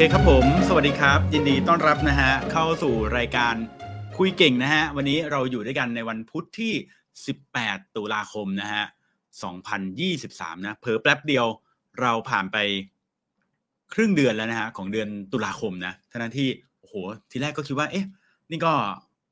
เคครับผม สวัสดีครับ ยินดีต้อนรับนะฮะเข้าสู่รายการคุยเก่งนะฮะวันนี้เราอยู่ด้วยกันในวันพุธที่ 18 ตุลาคมนะฮะ2023นะเผลอแป๊บเดียวเราผ่านไปครึ่งเดือนแล้วนะฮะของเดือนตุลาคมนะทั้งนั้นที่โอ้โหทีแรกก็คิดว่าเอ๊ะนี่ก็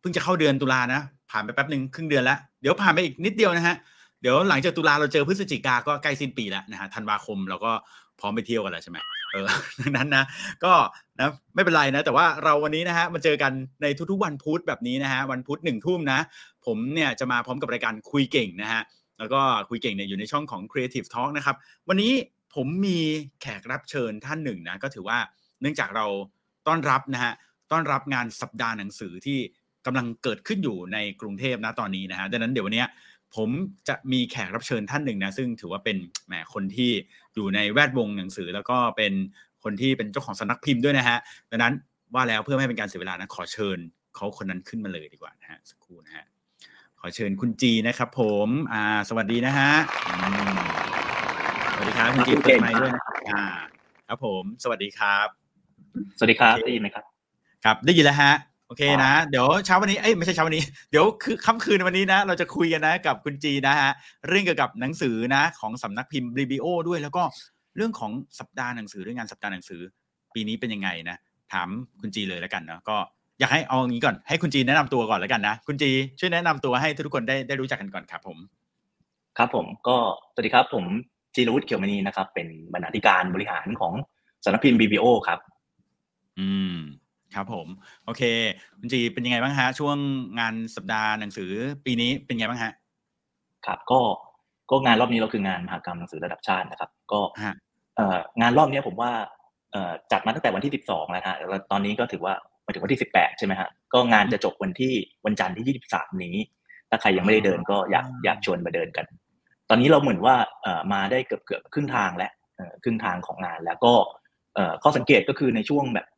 เพิ่งจะเข้าเดือนตุลานะผ่านไปแป๊บหนึ่งครึ่งเดือนแล้วเดี๋ยวผ่านไปอีกนิดเดียวนะฮะเดี๋ยวหลังจากตุลาเราเจอพฤศจิกาก็ใกล้สิ้นปีแล้วนะฮะธันวาคมเราก็พร้อมไปเที่ยวกันแล้วใช่ไหม เออดังนั้นนะ ก็นะไม่เป็นไรนะ แต่ว่าเราวันนี้นะฮะมาเจอกันในทุกๆวันพุธแบบนี้นะฮะวันพุธหนึ่งทุ่มนะ ผมเนี่ยจะมาพร้อมกับรายการคุยเก่งนะฮะแล้วก็คุยเก่งเนี่ยอยู่ในช่องของ Creative Talk นะครับ วันนี้ผมมีแขกรับเชิญท่านหนึ่งนะ ก็ถือว่าเนื่องจากเราต้อนรับนะฮะต้อนรับงานสัปดาห์หนังสือที่กำลังเกิดขึ้นอยู่ในกรุงเทพนะตอนนี้นะฮะดังนั้นเดี๋ยววันนี้ผมจะมีแขกรับเชิญท่านหนึ่งนะซึ่งถือว่าเป็นแหมคนที่ อยู่ในแวดวงหนังสือ แล้วก็เป็นคนที่เป็นเจ้าของสำนักพิมพ์ด้วยนะฮะดังนั้นว่าแล้วเพื่อไม่ให้เป็นการเสียเวลานะขอเชิญเขาคนนั้นขึ้นมาเลยดีกว่านะฮะสักครู่นะฮะขอเชิญคุณจีนะครับผมอ่าสวัสดีนะฮะอืมสวัสดีครับคุณจีเปิดไมค์ด้วยนะครับอ่าครับผม สวัสดีครับ สวัสดีครับได้ยินไหมครับ ครับได้ยินแล้วฮะ โอเคครันะบเดี๋ยวเช้าวันนี้เอ้ยไม่ใช่เช้าวันนี้ เดี๋ยวคือค่ำคืนวันนี้นะ เราจะคุยกันนะกับคุณจีนะฮะเรื่องเกี่ยวกับหนังสือนะของสำนักพิมพ์ BBO ด้วยแล้วก็เรื่องของสัปดาห์หนังสือด้วยงานสัปดาห์หนังสือ ปีนี้เป็นยังไงนะ ถามคุณจีเลยแล้วกันเนาะก็อยากให้เอางี้ก่อนให้คุณจีแนะนำตัวก่อนแล้วกันนะ คุณจีช่วยแนะนำตัวให้ทุกคนได้ได้รู้จักกันก่อนครับผม ครับผมก็สวัสดีครับผมจีรวุฒิเขียวมณีนะครับ เป็นบรรณาธิการบริหารของสำนักพิมพ์ BBO ครับ อืม ครับผม โอเคคุณจีเป็นยังไงบ้างฮะ ช่วงงานสัปดาห์หนังสือปีนี้เป็นยังไงบ้างฮะ ครับก็ก็งานรอบนี้เราคืองานมหกรรมหนังสือระดับชาตินะครับ ก็ฮะเอ่องานรอบนี้ผมว่าเอ่อจัดมาตั้งแต่วันที่ 12 แล้วฮะแล้วตอนนี้ก็ถือว่ามาถึงวันที่ 18 ใช่ไหมฮะก็งานจะจบวันที่วันจันทร์ที่ 23 นี้ ถ้าใครยังไม่ได้เดินก็อยากอยากชวนมาเดินกัน ตอนนี้เราเหมือนว่าเอ่อมาได้เกือบเกือบครึ่งทางแล้วเอ่อครึ่งทางของงานแล้วก็เอ่อข้อสังเกตก็คือในช่วงแบบเอ่อ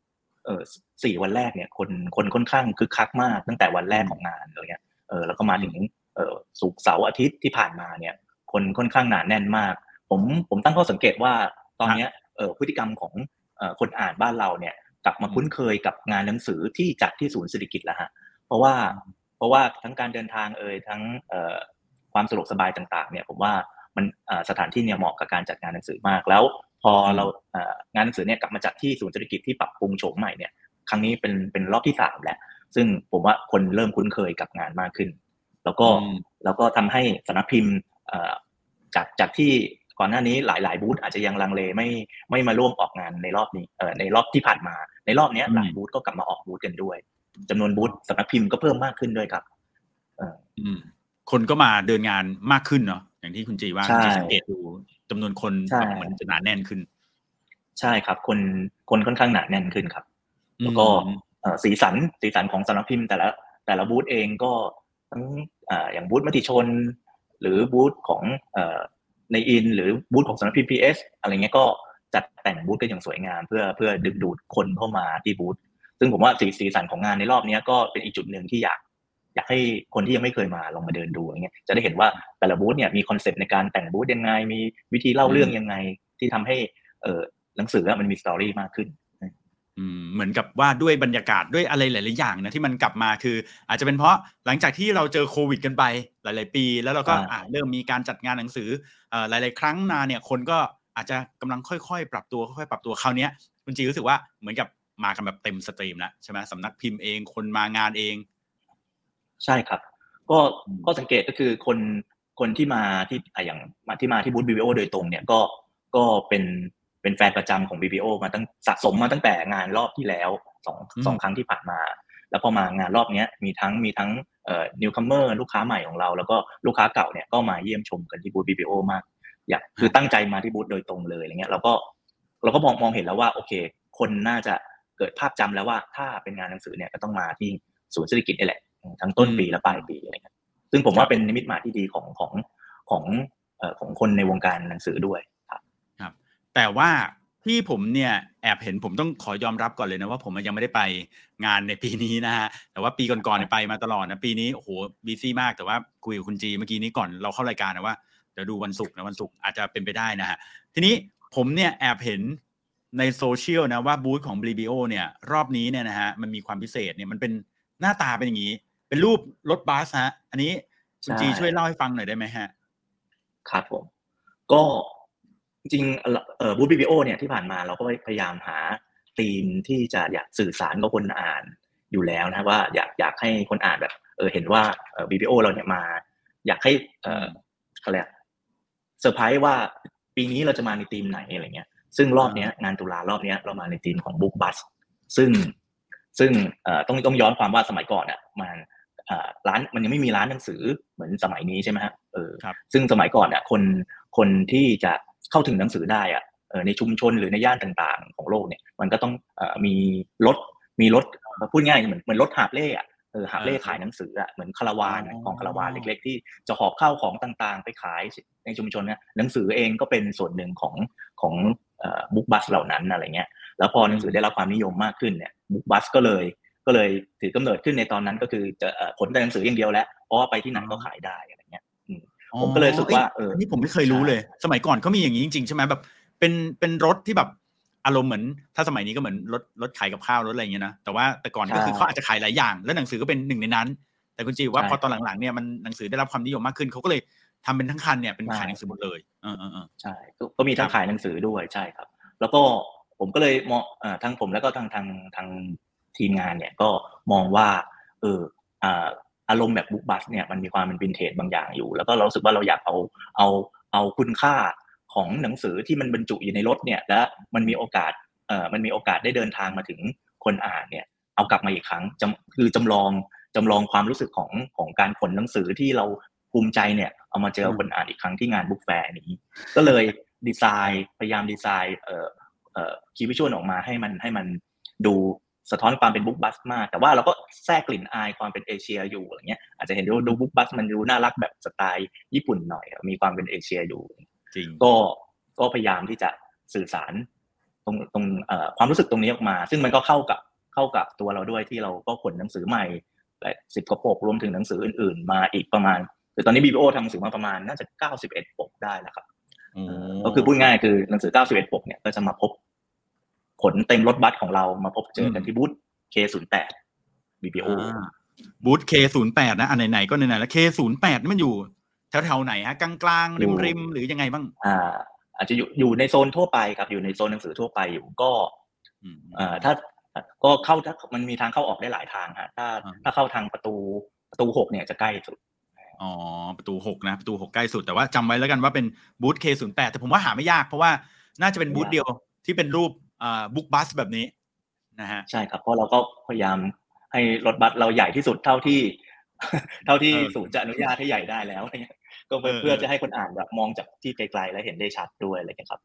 สี่วันแรกเนี่ยคนคนค่อนข้างคึกคักมากตั้งแต่วันแรกของงานอะไรเงี้ยเออแล้วก็มาถึงเอ่อศุกเสาร์อาทิตย์ที่ผ่านมาเนี่ยคนค่อนข้างหนาแน่นมาก ผมผมตั้งข้อสังเกตว่าตอนเนี้ยเออพฤติกรรมของเออคนอ่านบ้านเราเนี่ยกลับมาคุ้นเคยกับงานหนังสือที่จัดที่ศูนย์เศรษฐกิจแล้วฮะเพราะว่าเพราะว่าทั้งการเดินทางเอ่ยทั้งเอ่อความสะดวกสบายต่างๆเนี่ยผมว่ามันสถานที่เนี่ยเหมาะกับการจัดงานหนังสือมากแล้ว พอเราเอ่องานหนังสือเนี่ยกลับมาจัดที่ศูนย์เศรษฐกิจที่ปรับปรุงโฉมใหม่เนี่ยครั้งนี้เป็นเป็นรอบที่สามแล้ว ซึ่งผมว่าคนเริ่มคุ้นเคยกับงานมากขึ้น แล้วก็อืมแล้วก็ทำให้สำนักพิมพ์เอ่อจากจากที่ก่อนหน้านี้หลาย ๆ บูธอาจจะยังลังเลไม่ไม่มาร่วมออกงานในรอบนี้เอ่อในรอบที่ผ่านมา ในรอบเนี้ยอืมหลายบูธก็กลับมาออกบูธกันด้วยจำนวนบูธสำนักพิมพ์ก็เพิ่มมากขึ้นด้วยครับอืมคนก็มาเดินงานมากขึ้นเนาะอย่างที่คุณจีว่าใช่คุณจีสังเกตดู จำนวนคนใช่แบบมันจะหนาแน่นขึ้น ใช่ครับ คนคนค่อนข้างหนาแน่นขึ้นครับ แล้วก็อืมเอ่อสีสันสีสันของสำนักพิมพ์แต่ละ แต่ละบูธเองก็ทั้งอ่าอย่างบูธมติชน หรือบูธของเอ่อในอิน หรือบูธของสำนักพิมพ์ PS อะไรเงี้ยก็จัดแต่งบูธกันอย่างสวยงาม เพื่อเพื่อดึงดูดคนเข้ามาที่บูธซึ่งผมว่าสีสีสันของงานในรอบเนี้ยก็เป็นอีกจุดหนึ่งที่อยาก อยากให้คนที่ยังไม่เคยมาลองมาเดินดูอย่างเงี้ยจะได้เห็นว่าแต่ละบูธเนี่ยมีคอนเซปต์ในการแต่งบูธยังไง มีวิธีเล่าเรื่องยังไง ที่ทำให้เออหนังสืออะมันมี story มากขึ้นอืมเหมือนกับว่าด้วยบรรยากาศด้วยอะไรหลาย ๆ อย่างนะที่มันกลับมาคือ อาจจะเป็นเพราะหลังจากที่เราเจอโควิด กันไปหลาย ๆ ปี แล้วเราก็อ่าอ่าเริ่มมีการจัดงานหนังสือเอ่อหลาย ๆ ครั้งมาเนี่ยคนก็อาจจะกำลังค่อย ๆ ปรับตัวค่อย ๆ ปรับตัวคราวเนี้ยคุณจีรู้สึกว่าเหมือนกับมากันแบบเต็มสตรีมแล้วใช่ไหมสำนักพิมพ์เองคนมางานเอง ใช่ครับ ก็อืมก็สังเกตก็คือคนคนที่มาที่อะอย่างมาที่มาที่บูธ BBO โดยตรงเนี่ยก็ก็เป็นเป็นแฟนประจำของ BBO มาตั้งสะสมมาตั้งแต่งานรอบที่แล้วสองสองครั้งที่ผ่านมา แล้วพอมางานรอบเนี้ยมีทั้งมีทั้งเอ่อ newcomer ลูกค้าใหม่ของเรา แล้วก็ลูกค้าเก่าเนี่ยก็มาเยี่ยมชมกันที่บูธ BBO มาก อยากคือตั้งใจมาที่บูธโดยตรงเลยอะไรเงี้ยเราก็เราก็มองมองเห็นแล้วว่าโอเค คนน่าจะเกิดภาพจำแล้วว่าถ้าเป็นงานหนังสือเนี่ยก็ต้องมาที่ศูนย์เศรษฐกิจนี่แหละ ทั้งต้นปีและปลายปีอะไรเงี้ยซึ่งผมว่าเป็นนิมิตหมายที่ดีของของของเอ่อของคนในวงการหนังสือด้วยครับ แต่ว่าที่ผมเนี่ยแอบเห็นผมต้องขอยอมรับก่อนเลยนะว่าผมยังไม่ได้ไปงานในปีนี้นะฮะแต่ว่าปีก่อนๆเนี่ยไปมาตลอดนะปีนี้โอ้โหบีซี่มากแต่ว่าคุยกับคุณจีเมื่อกี้นี้ก่อนเราเข้ารายการนะว่าเดี๋ยวดูวันศุกร์นะวันศุกร์อาจจะเป็นไปได้นะฮะทีนี้ผมเนี่ยแอบเห็นในโซเชียลนะว่าบูธของ b ี b o เนี่ยรอบนี้เนี่ยนะฮะมันมีความพิเศษเนี่ยมันเป็นหน้าตาเป็นอย่างนี้ เป็นรูปรถบัสฮะ อันนี้คุณจีช่วยเล่าให้ฟังหน่อยได้ไหมฮะ ครับผม ก็จริงเอ่อบูธบีบีโอเนี่ยที่ผ่านมาเราก็พยายามหาธีมที่จะอยากสื่อสารกับคนอ่านอยู่แล้วนะว่าอยากอยากให้คนอ่านแบบ เออเห็นว่าเออ Biblio เราเนี่ยมา อยากให้เอออะไรเซอร์ไพรส์ว่าปีนี้เราจะมาในธีมไหนอะไรเงี้ย ซึ่งรอบเนี้ยงานตุลารอบเนี้ยเรามาในธีมของ Book Bus ซึ่งซึ่งเอ่อต้องต้องย้อนความว่าสมัยก่อนอะมัน ร้านมันยังไม่มีร้านหนังสือเหมือนสมัยนี้ใช่ไหมฮะเออซึ่งสมัยก่อนอะคนคนที่จะเข้าถึงหนังสือได้อะในชุมชนหรือในย่านต่างๆ ของโลกเนี่ย มันก็ต้องมีรถมีรถพูดง่ายเหมือนเหมือนรถหาบเล่อะเออหาบเล่ขายหนังสืออะเหมือนคาราวานของคาราวานเล็ก ๆ ที่จะหอบข้าวของต่างๆ ไปขายในชุมชนเนี่ยหนังสือเองก็เป็นส่วนหนึ่งของของบุ๊กบัสเหล่านั้นอะไรเงี้ยแล้วพอหนังสือได้รับความนิยมมากขึ้นเนี่ยบุ๊กบัสก็เลย ก็เลยถือกำเนิดขึ้นในตอนนั้นก็คือจะผลแต่หนังสืออย่างเดียวแล้วเพราะว่าไปที่ไหนก็ขายได้อะไรเงี้ยผมก็เลยรู้สึกว่าเออนี่ผมไม่เคยรู้เลย สมัยก่อนก็มีอย่างนี้จริงๆใช่ไหมแบบ เป็นเป็นรถที่แบบอารมณ์เหมือนถ้าสมัยนี้ก็เหมือนรถรถขายกับข้าวรถอะไรอย่างเงี้ยนะแต่ว่าแต่ก่อนก็คือเขาอาจจะขายหลายอย่าง แล้วหนังสือก็เป็นหนึ่งในนั้น แต่คุณจีว่าพอตอนหลังๆเนี่ยมันหนังสือได้รับความนิยมมากขึ้นเขาก็เลยทำเป็นทั้งคันเนี่ยเป็นขายหนังสือหมดเลยเออเออใช่ก็มีทั้งขายหนังสือด้วยใช่ครับ แล้วก็ผมก็เลยมองทั้งผมแล้วก็ทางทางทาง ทีมงานเนี่ยก็มองว่าเอออารมณ์แบบ book bus เนี่ยมันมีความเป็นวินเทจบางอย่างอยู่ แล้วก็เรารู้สึกว่าเราอยากเอาเอาเอาคุณค่าของหนังสือที่มันบรรจุอยู่ในรถเนี่ยและมันมีโอกาสเอ่อมันมีโอกาสได้เดินทางมาถึงคนอ่านเนี่ยเอากลับมาอีกครั้งคือจำลองจำลองความรู้สึกของของการขนหนังสือที่เราภูมิใจเนี่ยเอามาเจอคนอ่านอีกครั้งที่งาน book fair นี้ ก็เลยดีไซน์พยายามดีไซน์เอ่อเอ่อ key visual ออกมาให้มันให้มันดู สะท้อนความเป็นบุ๊กบัสมาก แต่ว่าเราก็แทรกกลิ่นอายความเป็นเอเชียอยู่อะไรเงี้ยอาจจะเห็นดูดูบุ๊กบัสมันดูน่ารักแบบสไตล์ญี่ปุ่นหน่อย มีความเป็นเอเชียอยู่จริงก็ก็พยายามที่จะสื่อสารตรงตรงความรู้สึกตรงนี้ออกมา ซึ่งมันก็เข้ากับเข้ากับตัวเราด้วยที่เราก็ขนหนังสือใหม่หลายสิบกว่าปกรวมถึงหนังสืออื่น ๆ มาอีกประมาณคือตอนนี้บีโอทำหนังสือมาประมาณน่าจะเก้าสิบเอ็ดปกได้แล้วครับก็คือพูดง่ายคือหนังสือเก้าสิบเอ็ดปกเนี่ยก็จะมาพบ ขนเต็มรถบัสของเรามาพบเจอกันที่บูธ K08 BPO บูธ K08 นะอันไหนๆก็ไหนๆแล้ว K08 นี่มันอยู่แถวๆไหนฮะกลางๆริมๆหรือยังไงบ้าง อ่า อาจจะอยู่อยู่ในโซนทั่วไปครับอยู่ในโซนหนังสือทั่วไปอยู่ก็อ่าถ้าก็เข้าถ้ามันมีทางเข้าออกได้หลายทางฮะถ้าถ้าเข้าทางประตูประตูหกเนี่ยจะใกล้สุดอ๋อประตูหกนะประตูหกใกล้สุดแต่ว่าจำไว้แล้วกันว่าเป็นบูธ K08 แต่ผมว่าหาไม่ยากเพราะว่าน่าจะเป็นบูธเดียวที่เป็นรูปอ่า บุ๊กบัสแบบนี้นะฮะใช่ครับ เพราะเราก็พยายามให้รถบัสเราใหญ่ที่สุดเท่าที่ เท่าที่ศูนย์จะอนุญาตให้ใหญ่ได้แล้วอะไรเงี้ยก็เพื่อจะให้คนอ่านแบบมองจากที่ไกลๆ และเห็นได้ชัดด้วยอะไรเงี้ยครับ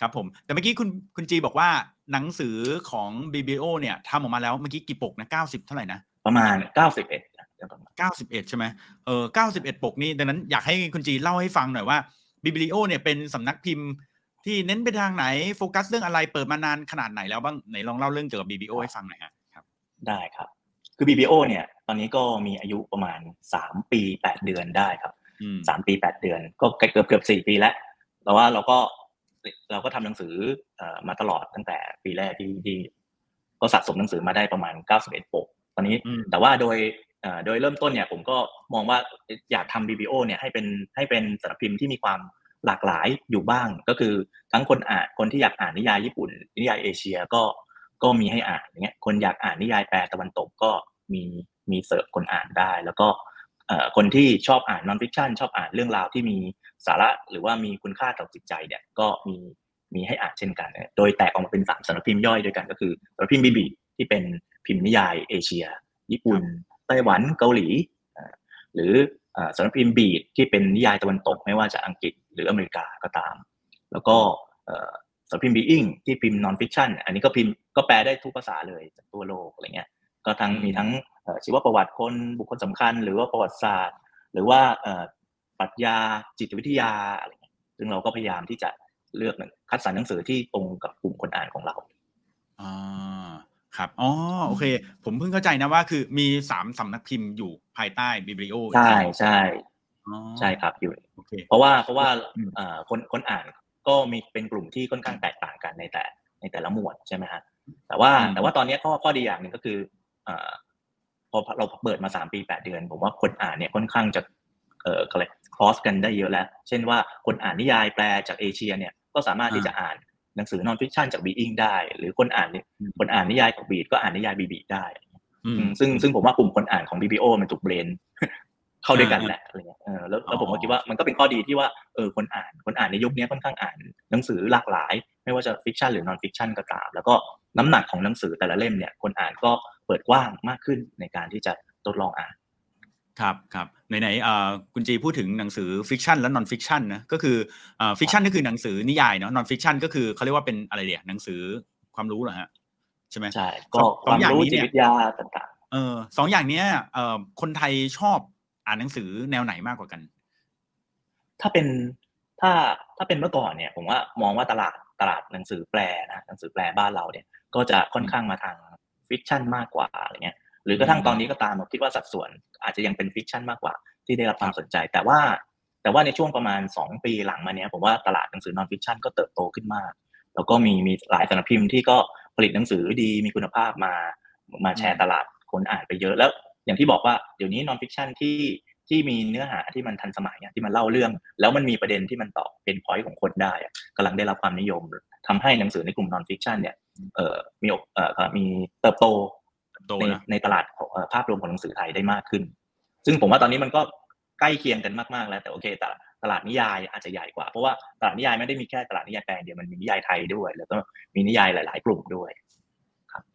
ครับผม แต่เมื่อกี้คุณคุณจีบอกว่าหนังสือของ BBO เนี่ยทำออกมาแล้วเมื่อกี้กี่ปกนะเก้าสิบเท่าไหร่นะ ประมาณเก้าสิบเอ็ดเก้าสิบเอ็ดใช่ไหมเออเก้าสิบเอ็ดปกนี้ดังนั้นอยากให้คุณจีเล่าให้ฟังหน่อยว่า BBO เนี่ยเป็นสำนักพิมพ์ ที่เน้นไปทางไหนโฟกัสเรื่องอะไรเปิดมานานขนาดไหนแล้วบ้างไหนลองเล่าเรื่องเกี่ยวกับ BBO ให้ฟังหน่อยครับ ได้ครับ คือ BBO เนี่ย ตอนนี้ก็มีอายุประมาณสามปีแปดเดือนได้ครับสามปีแปดเดือน ก็เกือบเกือบสี่ปีแล้วแต่ว่าเราก็เราก็ทำหนังสือมาตลอดตั้งแต่ปีแรกที่ที่ก็สะสมหนังสือมาได้ประมาณเก้าสิบเอ็ดปกตอนนี้แต่ว่าโดยโดยเริ่มต้นเนี่ยผมก็มองว่าอยากทำ Biblio เนี่ยให้เป็นให้เป็นสำนักพิมพ์ที่มีความ หลากหลายอยู่บ้าง ก็คือทั้งคนอ่านคนที่อยากอ่านนิยายญี่ปุ่น นิยายเอเชียก็ก็มีให้อ่านอย่างเงี้ยคนอยากอ่านนิยายแปลตะวันตกก็มีมีเสิร์ฟคนอ่านได้ แล้วก็คนที่ชอบอ่าน non-fiction ชอบอ่านเรื่องราวที่มีสาระหรือว่ามีคุณค่าต่อจิตใจเนี่ยก็มีมีให้อ่านเช่นกัน โดยแตกออกมาเป็นสามสำนักพิมพ์ย่อยด้วยกันก็คือสำนักพิมพ์ Bibli ที่เป็นพิมพ์นิยายเอเชีย ญี่ปุ่นไต้หวันเกาหลี หรือ สำนักพิมพ์ Beat ที่เป็นนิยายตะวันตกไม่ว่าจะอังกฤษหรืออเมริกาก็ตาม แล้วก็สำนักพิมพ์ Being ที่พิมพ์ non-fiction อันนี้ก็พิมพ์ก็แปลได้ทุกภาษาเลยจากทั่วโลกอะไรเงี้ยก็ทั้งมีทั้งชีวประวัติคนบุคคลสำคัญ หรือว่าประวัติศาสตร์ หรือว่าปรัชญาจิตวิทยาอะไรเงี้ยซึ่งเราก็พยายามที่จะเลือกคัดสรรหนังสือที่ตรงกับกลุ่มคนอ่านของเราอ่า ครับ อ๋อ โอเค ผมเพิ่งเข้าใจนะว่าคือมีสามสำนักพิมพ์อยู่ภายใต้บิบลิโอ ใช่ใช่ใช่ครับอยู่เพราะว่าเพราะว่าคนคนอ่านก็มีเป็นกลุ่มที่ค่อนข้างแตกต่างกันในแต่ในในแต่ละหมวดใช่ไหมฮะ แต่ว่าอืมแต่ว่าตอนนี้ข้อข้อดีอย่างหนึ่งก็คือเอ่อพอเราเปิดมาสามปีแปดเดือน ผมว่าคนอ่านเนี่ยค่อนข้างจะเอ่ออะไร cross กันได้เยอะแล้ว เช่นว่าคนอ่านนิยายแปลจากเอเชียเนี่ยก็สามารถที่จะอ่าน หนังสือ non-fiction จาก Being ได้ หรือคนอ่านเนี่ยคนอ่านนิยายของ Beat ก็อ่านนิยาย Bibli ได้อืมอืมซึ่งซึ่งผมว่ากลุ่มคนอ่านของ Biblio มันถูก blend เข้าด้วยกันแหละอะไรเงี้ยเออแล้วแล้วผมก็คิดว่ามันก็เป็นข้อดีที่ว่าเออคนอ่านคนอ่านในยุคนี้ค่อนข้างอ่านหนังสือหลากหลาย ไม่ว่าจะ fiction หรือ non-fiction ก็ตาม แล้วก็น้ำหนักของหนังสือแต่ละเล่มเนี่ยคนอ่านก็เปิดกว้างมากขึ้นในการที่จะทดลองอ่าน ครับครับไหนๆเอ่อคุณจีพูดถึงหนังสือ fiction และ non-fiction นะก็คือเอ่อ fiction ก็คือหนังสือนิยายเนาะ non-fiction ก็คือเขาเรียกว่าเป็นอะไรเดียหนังสือความรู้เหรอฮะใช่ไหมใช่ก็สองความอย่างรู้นี้จิเนี่ตยวิทยาต่างเออสองอย่างเนี้ยเอ่อคนไทยชอบอ่านหนังสือแนวไหนมากกว่ากันๆถ้าเป็นถ้าถ้าเป็นเมื่อก่อนเนี่ย ผมว่ามองว่าตลาดตลาดหนังสือแปลนะหนังสือแปลบ้านเราเนี่ย ก็จะค่อนข้างมาทาง fiction มากกว่าอะไรเงี้ย หรือกระทั่งตอนนี้ก็ตามผมคิดว่าสัดส่วนอาจจะยังเป็น fiction มากกว่า ที่ได้รับความสนใจ แต่ว่าแต่ว่าในช่วงประมาณสองปีหลังมาเนี้ยผมว่าตลาดหนังสือ non-fiction ก็เติบโตขึ้นมาก แล้วก็มีมีหลายสำนักพิมพ์ที่ก็ผลิตหนังสือดีมีคุณภาพมามาแชร์ตลาดคนอ่านไปเยอะแล้ว อย่างที่บอกว่าเดี๋ยวนี้ non-fiction ที่ที่มีเนื้อหาที่มันทันสมัยอะที่มันเล่าเรื่อง แล้วมันมีประเด็นที่มันตอบ pain point ของคนได้อะกำลังได้รับความนิยมทำให้หนังสือในกลุ่ม non-fiction เนี่ยเอ่อมีโอเอ่อมีเติบโตโต ในนะในตลาดของเอ่อภาพรวมของหนังสือไทยได้มากขึ้น ซึ่งผมว่าตอนนี้มันก็ใกล้เคียงกันมากๆแล้วแต่โอเคตลาดตลาดนิยายอาจจะใหญ่กว่า เพราะว่าตลาดนิยายไม่ได้มีแค่ตลาดนิยายแปลเดียวมันมีนิยายไทยด้วย แล้วก็มีนิยายหลาย ๆ กลุ่มด้วย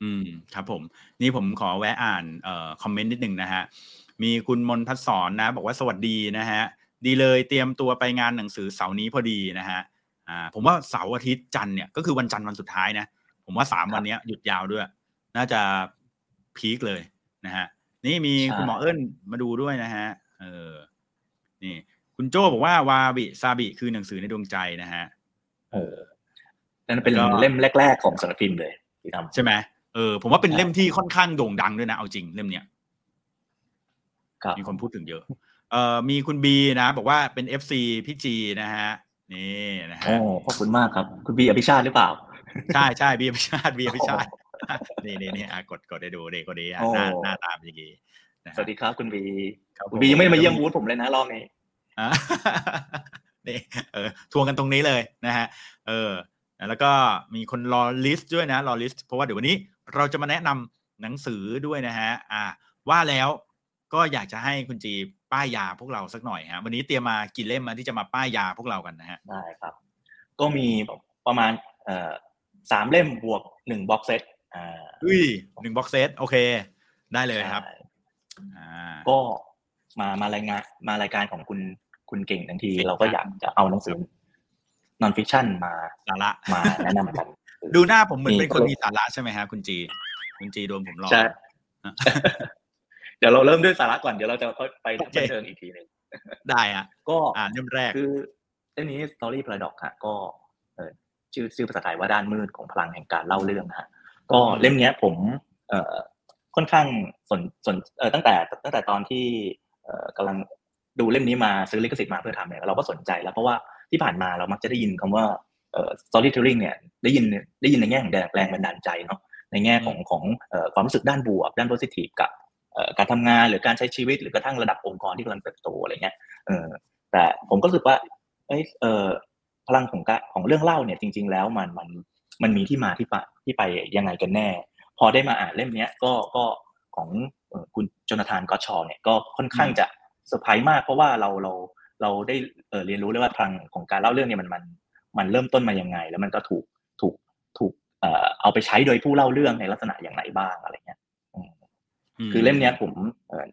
อืมครับผม นี่ผมขอแวะอ่านเอ่อคอมเมนต์นิดหนึ่งนะฮะมีคุณมนพัฒสอนนะ บอกว่าสวัสดีนะฮะดีเลยเตรียมตัวไปงานหนังสือเสาร์นี้พอดีนะฮะอ่าผมว่าเสาร์อาทิตย์จันทร์เนี่ยก็คือวันจันทร์วันสุดท้ายนะ ผมว่าสามครับวันเนี้ยหยุดยาวด้วย น่าจะ พีคเลยนะฮะนี่มีใช่คุณหมอเอิญมาดูด้วยนะฮะเออนี่ คุณโจ้บอกว่าวาบิซาบิคือหนังสือในดวงใจนะฮะเออนั่นเป็นแล้วก็เล่มแรก ๆ ของสำนักพิมพ์เลยที่ทำใช่ไหมเออผมว่าเป็นใช่เล่มที่ค่อนข้างโด่งดังด้วยนะเอาจริงเล่มเนี้ยครับมีคนพูดถึงเยอะ เอ่อมีคุณบีนะ บอกว่าเป็น FC พี่จีนะฮะนี่นะฮะโอ้ขอบคุณมากครับ คุณบีอภิชาติหรือเปล่า ใช่ใช่บีอภิชาติบีอภิชาติ นี่นี่นี่อะกดกดได้ดูเด็กคนนี้อะโอ้หน้าหน้าตามอย่างงี้นะฮะสวัสดีครับคุณบีครับคุณบียังไม่ได้มาเยี่ยมบูธผมเลยนะรอบนี้อะนี่เออทวงกันตรงนี้เลยนะฮะเออแล้วก็มีคนรอ list ด้วยนะรอ list เพราะว่าเดี๋ยววันนี้เราจะมาแนะนำหนังสือด้วยนะฮะอ่าว่าแล้วก็อยากจะให้คุณจีป้ายยาพวกเราสักหน่อยฮะวันนี้เตรียมมากี่เล่มมาที่จะมาป้ายยาพวกเรากันนะฮะได้ครับ ก็มีประมาณเอ่อสามเล่มบวกหนึ่ง box set อ่าอุ้ยหนึ่ง box set โอเค ได้เลยครับใช่อ่าก็มามารายงานมารายการของคุณคุณเก่งทันทีเก่งเราก็อยากจะเอาหนังสือนอนฟิคชันมาสาระมาแนะนำกัน ดูหน้าผมเหมือนมีเป็นคนมีสาระใช่ไหมฮะคุณจี คุณจีโดนผมหลอกใช่อะเดี๋ยวเราเริ่มด้วยสาระก่อนเดี๋ยวเราจะค่อยไปโอเคบันเทิงอีกทีหนึ่งได้อะ ก็อ่านเล่มแรกคือเรื่องนี้ Story Paradox ฮะก็เอ่อชื่อชื่อภาษาไทยว่าด้านมืดของพลังแห่งการเล่าเรื่องนะฮะ ก็เล่มนี้ผมเอ่อค่อนข้างสนสนเอ่อตั้งแต่ตั้งแต่ตอนที่เอ่อกำลังดูเล่มนี้มาซื้อลิขสิทธิ์มาเพื่อทำเนี่ยเราก็สนใจแล้วเพราะว่าที่ผ่านมาเรามักจะได้ยินคำว่าเอ่อ storytelling เนี่ยได้ยินได้ยินในแง่ของแรงบันดาลใจเนาะในแง่ของของเอ่อความรู้สึกด้านบวก ด้าน positive กับเอ่อการทำงานหรือการใช้ชีวิตหรือกระทั่งระดับองค์กรที่กำลังเติบโตอะไรเงี้ยเออแต่ผมก็รู้สึกว่าเอ้เออพลังของกของเรื่องเล่าเนี่ยจริง ๆ แล้วมันมัน มันมีที่มาที่ไปที่ไปยังไงกันแน่ พอได้มาอ่านเล่มเนี้ยก็ก็ของเอ่อคุณโจนาธานก็ชอว์เนี่ยก็ค่อนข้างจะเซอร์ไพรส์มากเพราะว่าเราเราเราได้เอ่อเรียนรู้เลยว่าพลังของการเล่าเรื่องเนี่ยมันมันมันเริ่มต้นมายังไง แล้วมันก็ถูกถูกถูกเอ่อเอาไปใช้โดยผู้เล่าเรื่องในลักษณะอย่างไรบ้างอะไรเงี้ยอืมคือเล่มเนี้ยผมเออ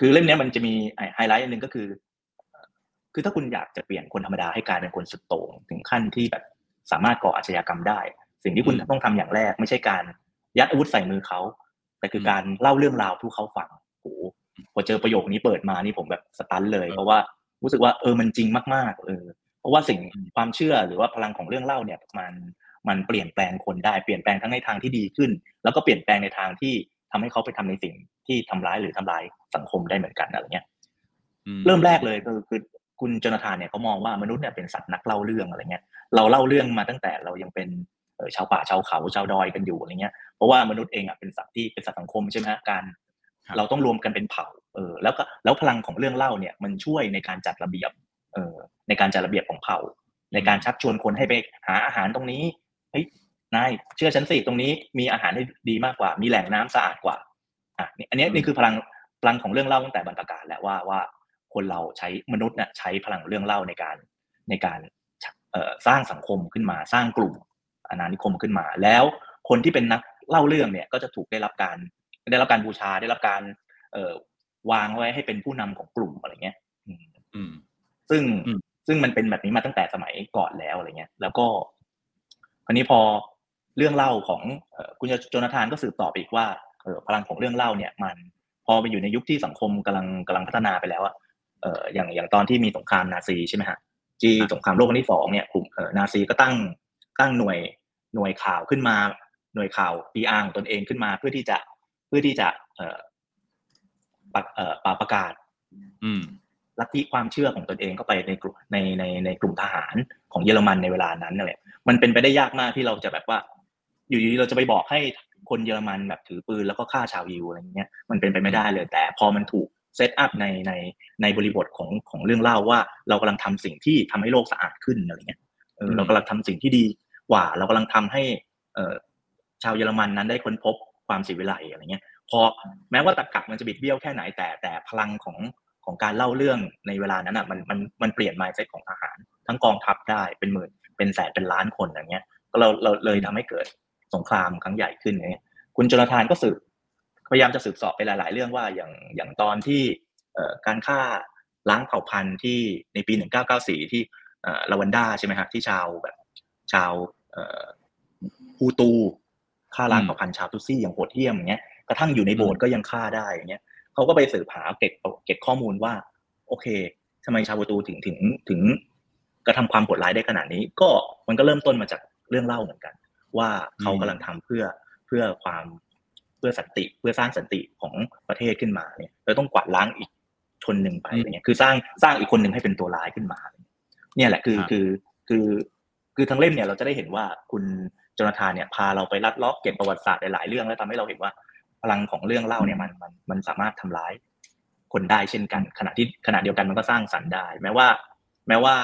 คือเล่มเนี้ยมันจะมีไฮไลท์อันหนึ่งก็คือ คือถ้าคุณอยากจะเปลี่ยนคนธรรมดาให้กลายเป็นคนสุดโต่งถึงขั้นที่แบบ สามารถก่ออาชญากรรมได้ สิ่งที่คุณอืมต้องทำอย่างแรก ไม่ใช่การยัดอาวุธใส่มือเขาแต่คืออมการเล่าเรื่องราวทุกเขาฟังโอ้โหพอเจอประโยคนี้เปิดมานี่ผมแบบสตันเลยเออเพราะว่ารู้สึกว่าเออมันจริงมากๆเออเพราะว่าสิ่งอืมความเชื่อหรือว่าพลังของเรื่องเล่าเนี่ยมันมันเปลี่ยนแปลงคนได้เปลี่ยนแปลงทั้งในทางที่ดีขึ้น แล้วก็เปลี่ยนแปลงในทางที่ทำให้เขาไปทำในสิ่งที่ทำร้ายหรือทำลายสังคมได้เหมือนกันอะไรเงี้ยอืเริ่มแรกเลยก็คือ คือคุณโจนาธานเนี่ยเขามองว่ามนุษย์เนี่ยเป็นสัตว์นักเล่าเรื่องอะไรเงี้ยเราเล่าเรื่องมาตั้งแต่เรายังเป็นเออชาวป่าชาวเขาชาวดอยกันอยู่อะไรเงี้ยเพราะว่ามนุษย์เองอะเป็นสัตว์ที่เป็นสัตว์สังคมใช่ไหมฮะการครับเราต้องรวมกันเป็นเผ่าเออแล้วก็แล้วพลังของเรื่องเล่าเนี่ยมันช่วยในการจัดระเบียบเออในการจัดระเบียบของเผ่า ในการชักชวนคนให้ไปหาอาหารตรงนี้เฮ้ยนายเชื่อฉันสิตรงนี้มีอาหารที่ดีมากกว่า มีแหล่งน้ำสะอาดกว่าอะนี่อันเนี้ยอืมนี่คือพลังพลังของเรื่องเล่าตั้งแต่บรรพกาลแล้วว่าว่า คนเราใช้มนุษย์เนี่ยใช้พลังเรื่องเล่าในการในการเอ่อสร้างสังคมขึ้นมาสร้างกลุ่มอาณานิคมขึ้นมา แล้วคนที่เป็นนักเล่าเรื่องเนี่ยก็จะถูกได้รับการได้รับการบูชาได้รับการเอ่อวางไว้ให้เป็นผู้นำของกลุ่มอะไรเงี้ยอืมอืมซึ่งอืมซึ่งมันเป็นแบบนี้มาตั้งแต่สมัยก่อนแล้วอะไรเงี้ย แล้วก็คราวนี้พอเรื่องเล่าของเอ่อคุณโจนาธานก็สืบต่อไปอีกว่าเออพลังของเรื่องเล่าเนี่ย มันพอไปอยู่ในยุคที่สังคมกำลังกำลังพัฒนาไปแล้วอะ เอออย่างอย่างตอนที่มีสงครามนาซีใช่ไหมฮะที่สงครามโลกครั้งที่สองเนี่ยกลุ่มเออนาซีก็ตั้งตั้งหน่วยหน่วยข่าวขึ้นมา หน่วยข่าวปีอาของตนเองขึ้นมาเพื่อที่จะเพื่อที่จะเอ่อปักเอ่อปาประกาศ อืมลัทธิความเชื่อของตนเองเข้าไปในกลุ่มในในในกลุ่มทหารของเยอรมันในเวลานั้นนั่นแหละมันเป็นไปได้ยากมากที่เราจะแบบว่า อยู่ดีๆเราจะไปบอกให้คนเยอรมันแบบถือปืนแล้วก็ฆ่าชาวยิวอะไรเงี้ยมันเป็นไปไม่ได้เลย แต่พอมันถูก เซตอัพในในในบริบทของของเรื่องเล่าว่า เรากำลังทำสิ่งที่ทำให้โลกสะอาดขึ้นอะไรเงี้ยเอออืมเรากำลังทำสิ่งที่ดีกว่า เรากำลังทำให้เอ่อชาวเยอรมันนั้นได้ค้นพบความศิวิไลซ์อะไรเงี้ยพอแม้ว่าตรรกะมันจะบิดเบี้ยวแค่ไหนแต่แต่พลังของของการเล่าเรื่องในเวลานั้นอะมันมันมันเปลี่ยน mindset ของทหาร ทั้งกองทัพได้เป็นหมื่นเป็นแสนเป็นล้านคนอย่างเงี้ยก็เราเราเลยทำให้เกิดสงครามครั้งใหญ่ขึ้นอย่างเงี้ยคุณโจนาธานก็สืบ พยายามจะสืบเสอบไปหลาย ๆ เรื่องว่าอย่างอย่างตอนที่เอ่อการฆ่าล้างเผ่าพันธุ์ที่ในปี 1994 ที่เอ่อลาวันดาใช่ไหมฮะที่ชาวแบบชาวเอ่อฮูตูฆ่าล้างอืมเผ่าพันธุ์ชาวตุซี่อย่างโหดเหี้ยมอย่างเงี้ยกระทั่งอยู่ในโบสถ์ก็ยังฆ่าได้อย่างเงี้ยเขาก็ไปสืบหาเก็บเก็บข้อมูลว่า โอเคทำไมชาวประตูถึงถึงถึงกระทำความโหดร้ายได้ขนาดนี้ ก็มันก็เริ่มต้นมาจากเรื่องเล่าเหมือนกัน ว่าเขากำลังทำเพื่อเพื่อความ เพื่อสันติเพื่อสร้างสันติของประเทศขึ้นมาเนี่ยเราต้องกวาดล้างอีกชนหนึ่งไปอะไรเงี้ยคือสร้างสร้างอีกคนหนึ่งให้เป็นตัวร้ายขึ้นมา เนี่ยแหละคือครับคือคือคือทั้งเล่มเนี่ยเราจะได้เห็นว่าคุณโจนาธานเนี่ยพาเราไปลัดเล็อกเก็บประวัติศาสตร์หลายๆเรื่องแล้วทำให้เราเห็นว่าพลังของเรื่องเล่าเนี่ยมันมันมันสามารถทำร้ายคนได้เช่นกันขณะที่ขณะเดียวกันมันก็สร้างสรรค์ได้ แม้ว่า แม้ว่า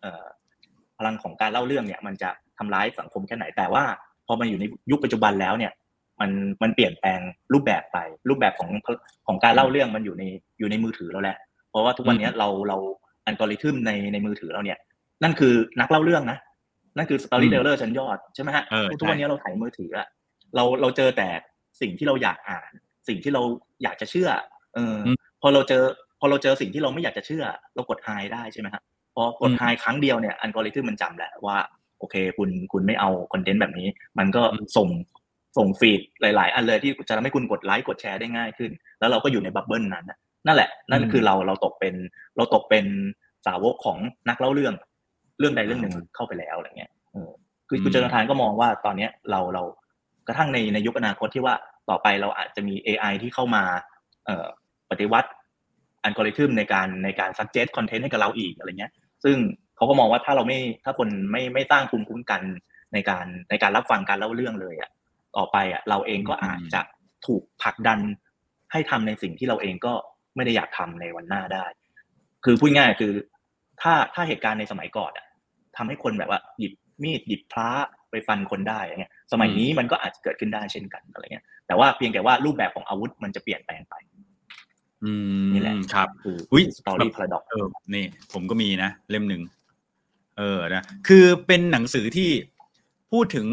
เอ่อพลังของการเล่าเรื่องเนี่ย มันจะทำร้ายสังคมแค่ไหนแต่ว่าพอมาอยู่ในยุคปัจจุบันแล้วเนี่ย มันมันเปลี่ยนแปลงรูปแบบไป รูปแบบของของการเล่าเรื่องมันอยู่ในอยู่ในมือถือเราแหละเพราะว่าทุกวันนี้เราเราอัลกอริทึมในในมือถือเราเนี่ย นั่นคือนักเล่าเรื่องนะนั่นคือ storyteller ชั้นยอดใช่ไหมฮะเออทุกวันใช่นี้เราถ่ายมือถืออะเราเราเจอแต่สิ่งที่เราอยากอ่าน สิ่งที่เราอยากจะเชื่อ เอออมพอเราเจอ พอเราเจอสิ่งที่เราไม่อยากจะเชื่อ เรากดไฮได้ใช่ไหมฮะพอกดอืมไฮครั้งเดียวเนี่ยอัลกอริทึมมันจำแหละว่า โอเค คุณคุณไม่เอา content แบบนี้ มันก็อืมส่ง ส่ง feed หลาย ๆ อันเลยที่จะทำให้คุณกดไลค์กดแชร์ได้ง่ายขึ้น แล้วเราก็อยู่ใน bubble นั้นน่ะนั่นแหละ นั่นคือเราเราตกเป็นเราตกเป็นสาวกของนักเล่าเรื่อง เรื่องใดเรื่องหนึ่งเข้าไปแล้วอะไรเงี้ยเออคือคุณอืมโจนาธานก็มองว่าตอนเนี้ยเราเรากระทั่งในในยุคอนาคตที่ว่าต่อไปเราอาจจะมี AI ที่เข้ามาเอ่อปฏิวัติอัลกอริทึมในการในการ suggest content ให้กับเราอีกอะไรเงี้ย ซึ่งเขาก็มองว่าถ้าเราไม่ถ้าคนไม่ไม่สร้างภูมิคุ้มกันในการในการรับฟังการเล่าเรื่องเลยอะ ต่อไปอะเราเองก็อาจจะถูกผลักดันให้ทำในสิ่งที่เราเองก็ไม่ได้อยากทำในวันหน้าได้ คือพูดง่ายๆคือ ถ้าถ้าเหตุการณ์ในสมัยก่อนอะทำให้คนแบบว่า หยิบมีดหยิบพระไปฟันคนได้อย่างเงี้ย สมัยนี้มันก็อาจจะเกิดขึ้นได้เช่นกันอะไรเงี้ย แต่ว่าเพียงแต่ว่ารูปแบบของอาวุธมันจะเปลี่ยนแปลงไปอืมนี่แหละครับคืออุ๊ยสตอรี่พาราดอกเออนี่ ผมก็มีนะเล่มหนึ่งเออนะคือเป็นหนังสือที่พูดถึง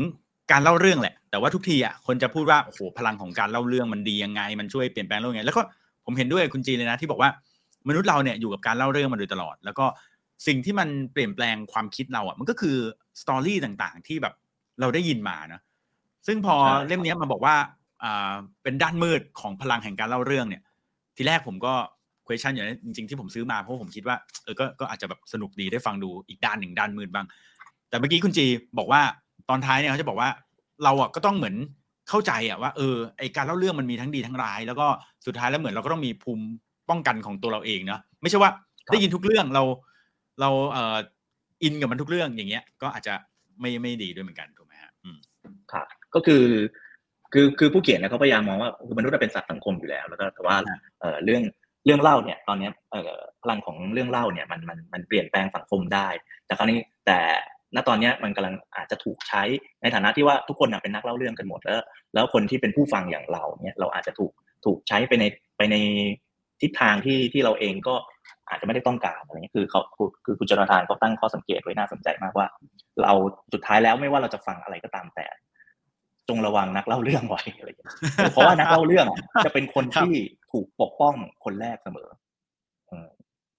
การเล่าเรื่องแหละ แต่ว่าทุกทีอะคนจะพูดว่าโอ้โหพลังของการเล่าเรื่องมันดียังไง มันช่วยเปลี่ยนแปลงโลกยังไงแล้วก็ผมเห็นด้วยคุณจีเลยนะที่บอกว่ามนุษย์เราเนี่ยอยู่กับการเล่าเรื่องมาโดยตลอด แล้วก็สิ่งที่มันเปลี่ยนแปลงความคิดเราอะมันก็คือสตอรี่ต่างๆ ที่แบบเราได้ยินมานะซึ่งพอเล่มนี้มาบอกว่าอ่าเป็นด้านมืดของพลังแห่งการเล่าเรื่องเนี่ย ทีแรกผมก็ question อยู่นะจริงๆที่ผมซื้อมาเพราะผมคิดว่าเออก็ก็อาจจะแบบสนุกดีได้ฟังดูอีกด้านหนึ่งด้านมืดบ้าง แต่เมื่อกี้คุณจีบอกว่าตอนท้ายเนี่ยเขาจะบอกว่า เราอะก็ต้องเหมือนเข้าใจอะว่าเออไอการเล่าเรื่องมันมีทั้งดีทั้งร้าย แล้วก็สุดท้ายแล้วเหมือนเราก็ต้องมีภูมิป้องกันของตัวเราเองเนาะไม่ใช่ว่าได้ยินทุกเรื่องเราเราเอ่ออินกับมันทุกเรื่องอย่างเงี้ย ก็อาจจะไม่ไม่ดีด้วยเหมือนกันถูกไหมฮะอืมครับก็คือคือคือผู้เขียนเนี่ยเขาพยายามมองว่าคือมนุษย์เป็นสัตว์สังคมอยู่แล้ว แล้วก็แต่ว่าเออเรื่องเรื่องเล่าเนี่ย ตอนนี้เออพลังของเรื่องเล่าเนี่ยมันมันมันเปลี่ยนแปลงสังคมได้ แต่คราวนี้แต่ ณตอนนี้มันกำลังอาจจะถูกใช้ในฐานะที่ว่าทุกคนเป็นนักเล่าเรื่องกันหมดแล้ว แล้วคนที่เป็นผู้ฟังอย่างเราเนี่ยเราอาจจะถูกถูกใช้ไปในไปในทิศทางที่ที่เราเองก็อาจจะไม่ได้ต้องการอะไรเงี้ยคือเขาคือคุณจรทานเขาตั้งข้อสังเกตไว้น่าสนใจมากว่า เราสุดท้ายแล้วไม่ว่าเราจะฟังอะไรก็ตามแต่ จงระวังนักเล่าเรื่องไว้อะไรอย่างเงี้ยเพราะว่านักเล่าเรื่องจะเป็นคนที่ถูกปกป้องคนแรกเสมอ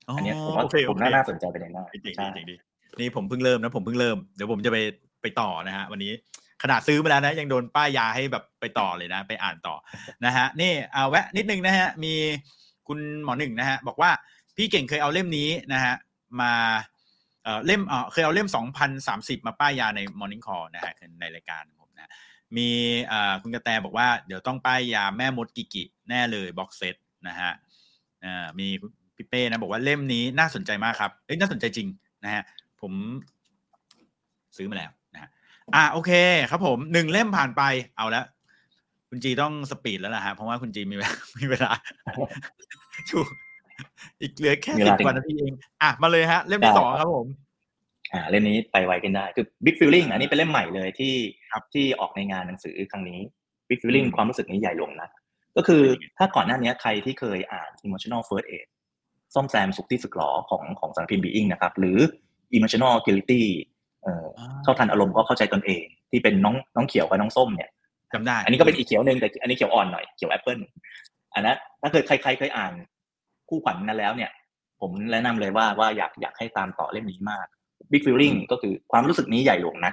อันนี้ผมว่าผมน่าสนใจไปในหน้าใช่ นี่ผมเพิ่งเริ่มนะผมเพิ่งเริ่มเดี๋ยวผมจะไปไปต่อนะฮะวันนี้ขนาดซื้อมาแล้วนะยังโดนป้ายยาให้แบบไปต่อเลยนะ ไปอ่านต่อนะฮะนี่เอาแวะนิดนึงนะฮะมีคุณหมอหนึ่งนะฮะบอกว่าพี่เก่งเคยเอาเล่มนี้นะฮะมาเออเล่มเออเคยเอาเล่มสองพันสามสิบมาป้ายยาใน Morning Call นะฮะในรายการผมนะมีเออคุณกระแตบอกว่าเดี๋ยวต้องป้ายยาแม่มดกิกิแน่เลยบ็อกเซตนะฮะอ่ามีพี่เป้นะบอกว่าเล่มนี้น่าสนใจมากครับเอ้ยน่าสนใจจริงนะฮะ ผมซื้อมาแล้วนะฮะอ่าโอเคครับผมหนึ่งเล่มผ่านไปเอาแล้วคุณจีต้องสปีดแล้วนะฮะเพราะว่าคุณจีมีมีเวลาถูกอีกเหลือแค่สิบกว่านาทีเองอะมาเลยฮะ เล่มที่สองครับผม อ่า เล่มนี้ไปไวกันได้ คือ Big Feeling อันนี้เป็นเล่มใหม่เลยที่ที่ออกในงานหนังสือครั้งนี้ Big Feeling ความรู้สึกนี้ใหญ่ลงนะก็คือถ้าก่อนหน้านี้ใครที่เคยอ่าน Emotional First Aid ซ่อมแซมสุขที่สึกหรอของของสังพิมพ์ Being นะครับ หรือ Emotional Agility เอ่อเข้าทันอารมณ์ก็เข้าใจตนเอง ที่เป็นน้องน้องเขียวกับน้องส้มเนี่ยจำได้ อันนี้ก็เป็นอีกเขียวหนึ่งแต่อันนี้เขียวอ่อนหน่อยเขียวแอปเปิลอันนั้นถ้าเกิดใครๆเคยอ่านคู่ขวัญนั้นแล้วเนี่ย ผมแนะนำเลยว่าว่าอยากอยากให้ตามต่อเล่มนี้มาก Big Feeling ก็คือความรู้สึกนี้ใหญ่หลวงนะ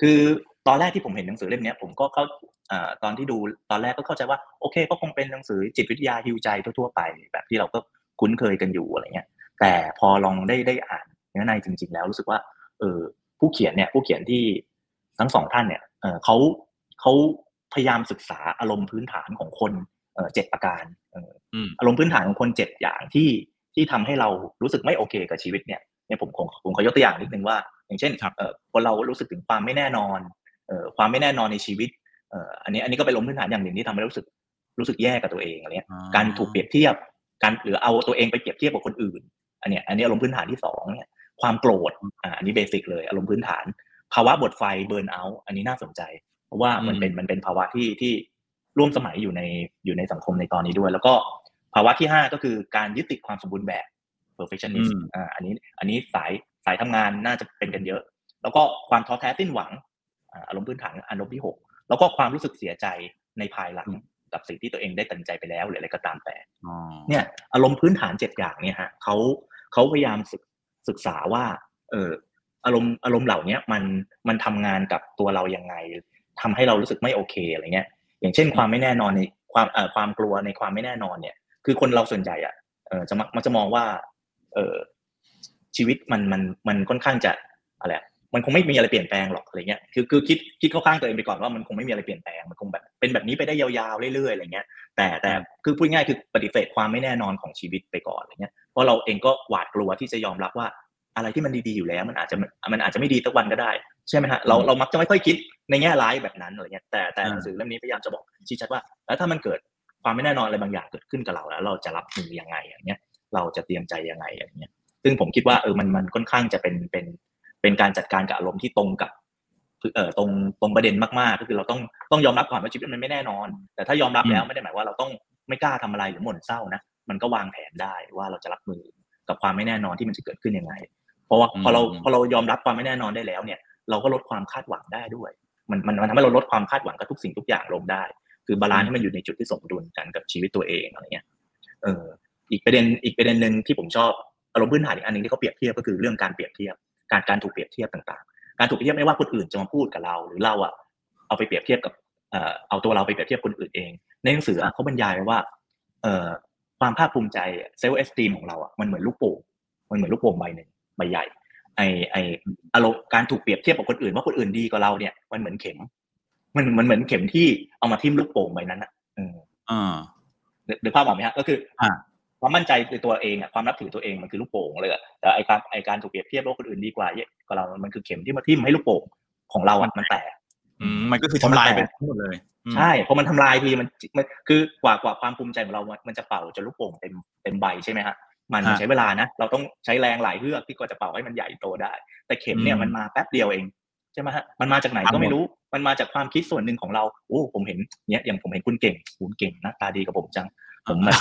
คือตอนแรกที่ผมเห็นหนังสือเล่มนี้ผมก็เข้าตอนที่ดูตอนแรกก็เข้าใจว่าโอเค ก็คงเป็นหนังสือจิตวิทยาฮิวใจทั่วๆไป แบบที่เราก็คุ้นเคยกันอยู่อะไรเงี้ยแต่พอลองได้ได้อ่าน เนื้อในจริง ๆ แล้วรู้สึกว่าเออผู้เขียนเนี่ยผู้เขียนที่ทั้งสองท่านเนี่ยเออเขาเขาพยายามศึกษาอารมณ์พื้นฐานของคนเจ็ดประการอารมณ์พื้นฐานของคนเจ็ดอย่างที่ที่ทำให้เรารู้สึกไม่โอเคกับชีวิตเนี่ยเนี่ยผมผมผมขอยกตัวอย่างนิดนึงว่า อย่างเช่นคนเรารู้สึกถึงความไม่แน่นอนความไม่แน่นอนในชีวิตอันนี้อันนี้ก็เป็นอารมณ์พื้นฐานอย่างหนึ่งที่ทำให้รู้สึกรู้สึกแย่กับตัวเองอะไรเงี้ยการถูกเปรียบเทียบการหรือเอาตัวเองไปเปรียบเทียบกับคนอื่น อันนี้อันนี้อารมณ์พื้นฐานที่สองเนี่ย ความโกรธอ่าอันนี้ basic เลยอารมณ์พื้นฐาน ภาวะหมดไฟ burnout อันนี้น่าสนใจ เพราะว่ามันเป็นมันเป็นภาวะที่ที่ร่วมสมัยอยู่ในอยู่ในสังคมในตอนนี้ด้วย แล้วก็ภาวะที่ห้าก็คือการยึดติดความสมบูรณ์แบบ perfectionist อ่าอันนี้อันนี้สายสายทำงานน่าจะเป็นกันเยอะ แล้วก็ความท้อแท้สิ้นหวังอารมณ์พื้นฐานอารมณ์ที่หกแล้วก็ความรู้สึกเสียใจในภายหลังกับสิ่งที่ตัวเองได้ตัดใจไปแล้วหรืออะไรก็ตามแต่เนี่ยอารมณ์พื้นฐานเจ็ดอย่างเนี่ยฮะเขาเขาพยายาม ศึกศึกษาว่า เอออารมณ์อารมณ์เหล่านี้มันมันทำงานกับตัวเรายังไงทำให้เรารู้สึกไม่โอเคอะไรเงี้ย อย่างเช่นความไม่แน่นอนในความเอ่อความกลัวในความไม่แน่นอนเนี่ย คือคนเราส่วนใหญ่อะเออจะมันจะมองว่า เออชีวิตมันมันมันค่อนข้างจะอะไร มันคงไม่มีอะไรเปลี่ยนแปลงหรอกอะไรเงี้ยคือคือคิดคิดเข้าข้างตัวเองไปก่อนว่ามันคงไม่มีอะไรเปลี่ยนแปลงมันคงแบบเป็นแบบนี้ไปได้ยาวๆเรื่อยๆอะไรเงี้ย แต่แต่คือพูดง่ายคือปฏิเสธความไม่แน่นอนของชีวิตไปก่อนอะไรเงี้ยเพราะเราเองก็หวาดกลัวที่จะยอมรับว่าอะไรที่มันดีๆอยู่แล้ว มันอาจจะมันอาจจะไม่ดีสักวันก็ได้ใช่ไหมฮะเราเรามักจะไม่ค่อยคิดในแง่ร้ายแบบนั้นอะไรเงี้ยแต่แต่หนังสือเล่มนี้พยายามจะบอกชี้ชัดว่า แล้วถ้ามันเกิดความไม่แน่นอนอะไรบางอย่างเกิดขึ้นกับเราแล้ว เราจะรับมือยังไงอย่างเงี้ยเราจะเตรียมใจยังไงอย่างเงี้ยซึ่งผมคิดว่าเออมันมันค่อนข้างจะเป็นเป็น เป็นการจัดการกับอารมณ์ที่ตรงกับเออตรงตรงประเด็นมากๆ ก็คือเราต้องต้องยอมรับก่อนว่าชีวิตมันไม่แน่นอน แต่ถ้ายอมรับแล้วไม่ได้หมายว่าเราต้องไม่กล้าทำอะไรหรือหม่นเศร้านะมันก็วางแผนได้ว่าเราจะรับมือกับความไม่แน่นอนที่มันจะเกิดขึ้นยังไง เพราะว่าพอเราพอเรายอมรับความไม่แน่นอนได้แล้วเนี่ย เราก็ลดความคาดหวังได้ด้วยมันมันมันทำให้เราลดความคาดหวังกับทุกสิ่งทุกอย่างลงได้ คือ balance ให้มันอยู่ในจุดที่สมดุลกันกับชีวิตตัวเองอะไรเงี้ยเอออีกประเด็นอีกประเด็นหนึ่งที่ผมชอบอารมณ์พื้นฐานอีกอันนึงที่เขาเปรียบเทียบก็คือเรื่องการเปรียบเทียบ การการถูกเปรียบเทียบต่างๆ การถูกเปรียบเทียบไม่ว่าคนอื่นจะมาพูดกับเรา หรือเราอะเอาไปเปรียบเทียบกับเอาตัวเราไปเปรียบเทียบคนอื่นเอง ในหนังสือเขาบรรยายไว้ว่าเอความภาคภูมิใจ self-esteem ของเราอะมันเหมือนลูกโป่งมันเหมือนลูกโป่งใบหนึ่งใบใหญ่ไอไออารมณ์การถูกเปรียบเทียบกับคนอื่น ว่าคนอื่นดีกว่าเราเนี่ยมันเหมือนเข็ม มันมันเหมือนเข็มที่เอามาทิ่มลูกโป่งใบนั้นอะอ่าเดี๋ยวภาพออกไหมฮะก็คืออ่า ความมั่นใจในตัวเองอะความนับถือตัวเองมันคือลูกโป่งเลยแต่ไอการไอการถูกเปรียบเทียบว่าคนอื่นดีกว่าเยอะกว่าเรา มันคือเข็มที่มาทิ่มให้ลูกโป่งของเราอะมันแตกอืมมันก็คือทำลายไปทั้งหมดเลยอืมใช่เพราะมันทำลายทีมันมันคือกว่ากว่าความภูมิใจของเรา มันจะเป่าจนลูกโป่งเต็มเต็มใบใช่ไหมฮะมันฮะใช้เวลานะ เราต้องใช้แรงหลายเฮือกที่กว่าจะเป่าให้มันใหญ่โตได้ แต่เข็มเนี่ยอืมมันมาแป๊บเดียวเองใช่ไหมฮะมันมาจากไหนครับก็ไม่รู้มันมาจากความคิดส่วนหนึ่งของเราโอ้ผมเห็นเนี่ยอย่างผมเห็นคุณเก่งคุณเก่งหน้าตาดีกับผมจัง ผมแบบ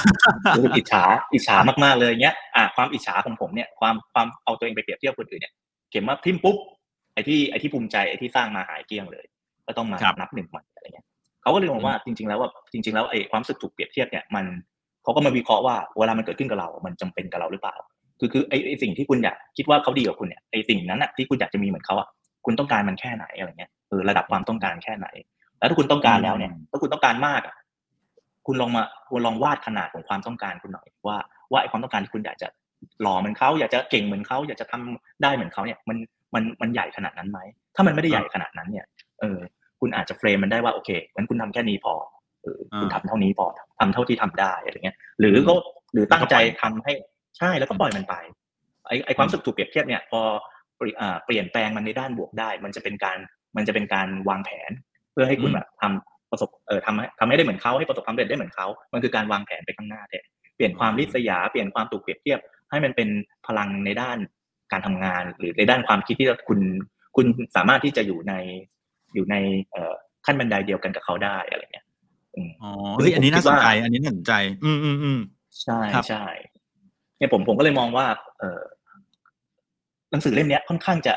รู้สึกอิจฉาอิจฉามากๆเลยเนี้ยอะความอิจฉาของผมเนี่ยความความเอาตัวเองไปเปรียบเทียบคนอื่นเนี่ยเข็มมาทิ่มปุ๊บไอ้ที่ไอ้ที่ภูมิใจไอ้ที่สร้างมาหายเกลี้ยงเลย ก็ต้องมาครับนับหนึ่งใหม่อะไรเงี้ยเขาก็เลยมองว่าจริง ๆ แล้วว่าจริง ๆ แล้วไอ้ความรู้สึกถูกเปรียบเทียบเนี่ยมันเขาก็มาวิเคราะห์ว่าเวลามันเกิดขึ้นกับเรา มันจำเป็นกับเราหรือเปล่า คือคือไอ้ไอ้สิ่งที่คุณอยากคิดว่าเขาดีกว่าคุณเนี่ยไอ้สิ่งนั้นอะที่คุณอยากจะมีเหมือนเขาอะคุณต้องการมันแค่ไหนอะไรเงี้ยเออระดับความต้องการแค่ไหน แล้วถ้าคุณต้องการแล้วเนี่ยถ้าคุณต้องการมากอะ คุณลองมาคุณลองวาดขนาดของความต้องการคุณหน่อยว่าว่าไอ้ความต้องการที่คุณอยากจะหล่อเหมือนเขาอยากจะเก่งเหมือนเขาอยากจะทำได้เหมือนเขาเนี่ยมันมันมันใหญ่ขนาดนั้นไหมถ้ามันไม่ได้ใหญ่ขนาดนั้นเนี่ยเออคุณอาจจะเฟรมมันได้ว่าโอเคงั้นคุณทำแค่นี้พอเออคุณทำเท่านี้พอทำเท่าที่ทำได้อะไรเงี้ย หรือก็หรือตั้งใจทำให้ใช่แล้วก็ปล่อยมันไปไอไอความรู้สึกถูกเปรียบเทียบเนี่ยพอเปลี่ยนอ่าเปลี่ยนแปลงมันในด้านบวกได้ มันจะเป็นการมันจะเป็นการวางแผน เพื่อให้คุณอืมแบบทำ ประสบเออทำให้ทำให้ได้เหมือนเขาให้ประสบความสำเร็จได้เหมือนเขา มันคือการวางแผนไปข้างหน้าแทนเปลี่ยนความริษยาเปลี่ยนความถูกเปรียบเทียบ ให้มันเป็นพลังในด้านการทำงาน หรือในด้านความคิดที่คุณคุณสามารถที่จะอยู่ในอยู่ในเอ่อขั้นบันไดเดียวกันกับเขาได้อะไรเงี้ยอืมอ๋อเฮ้ยอันนี้น่าสนใจผมคิดว่าอันนี้น่าสนใจ อืมอืมอืมใช่ครับใช่เนี่ยผมผมก็เลยมองว่า เออหนังสือเล่มเนี้ยค่อนข้างจะ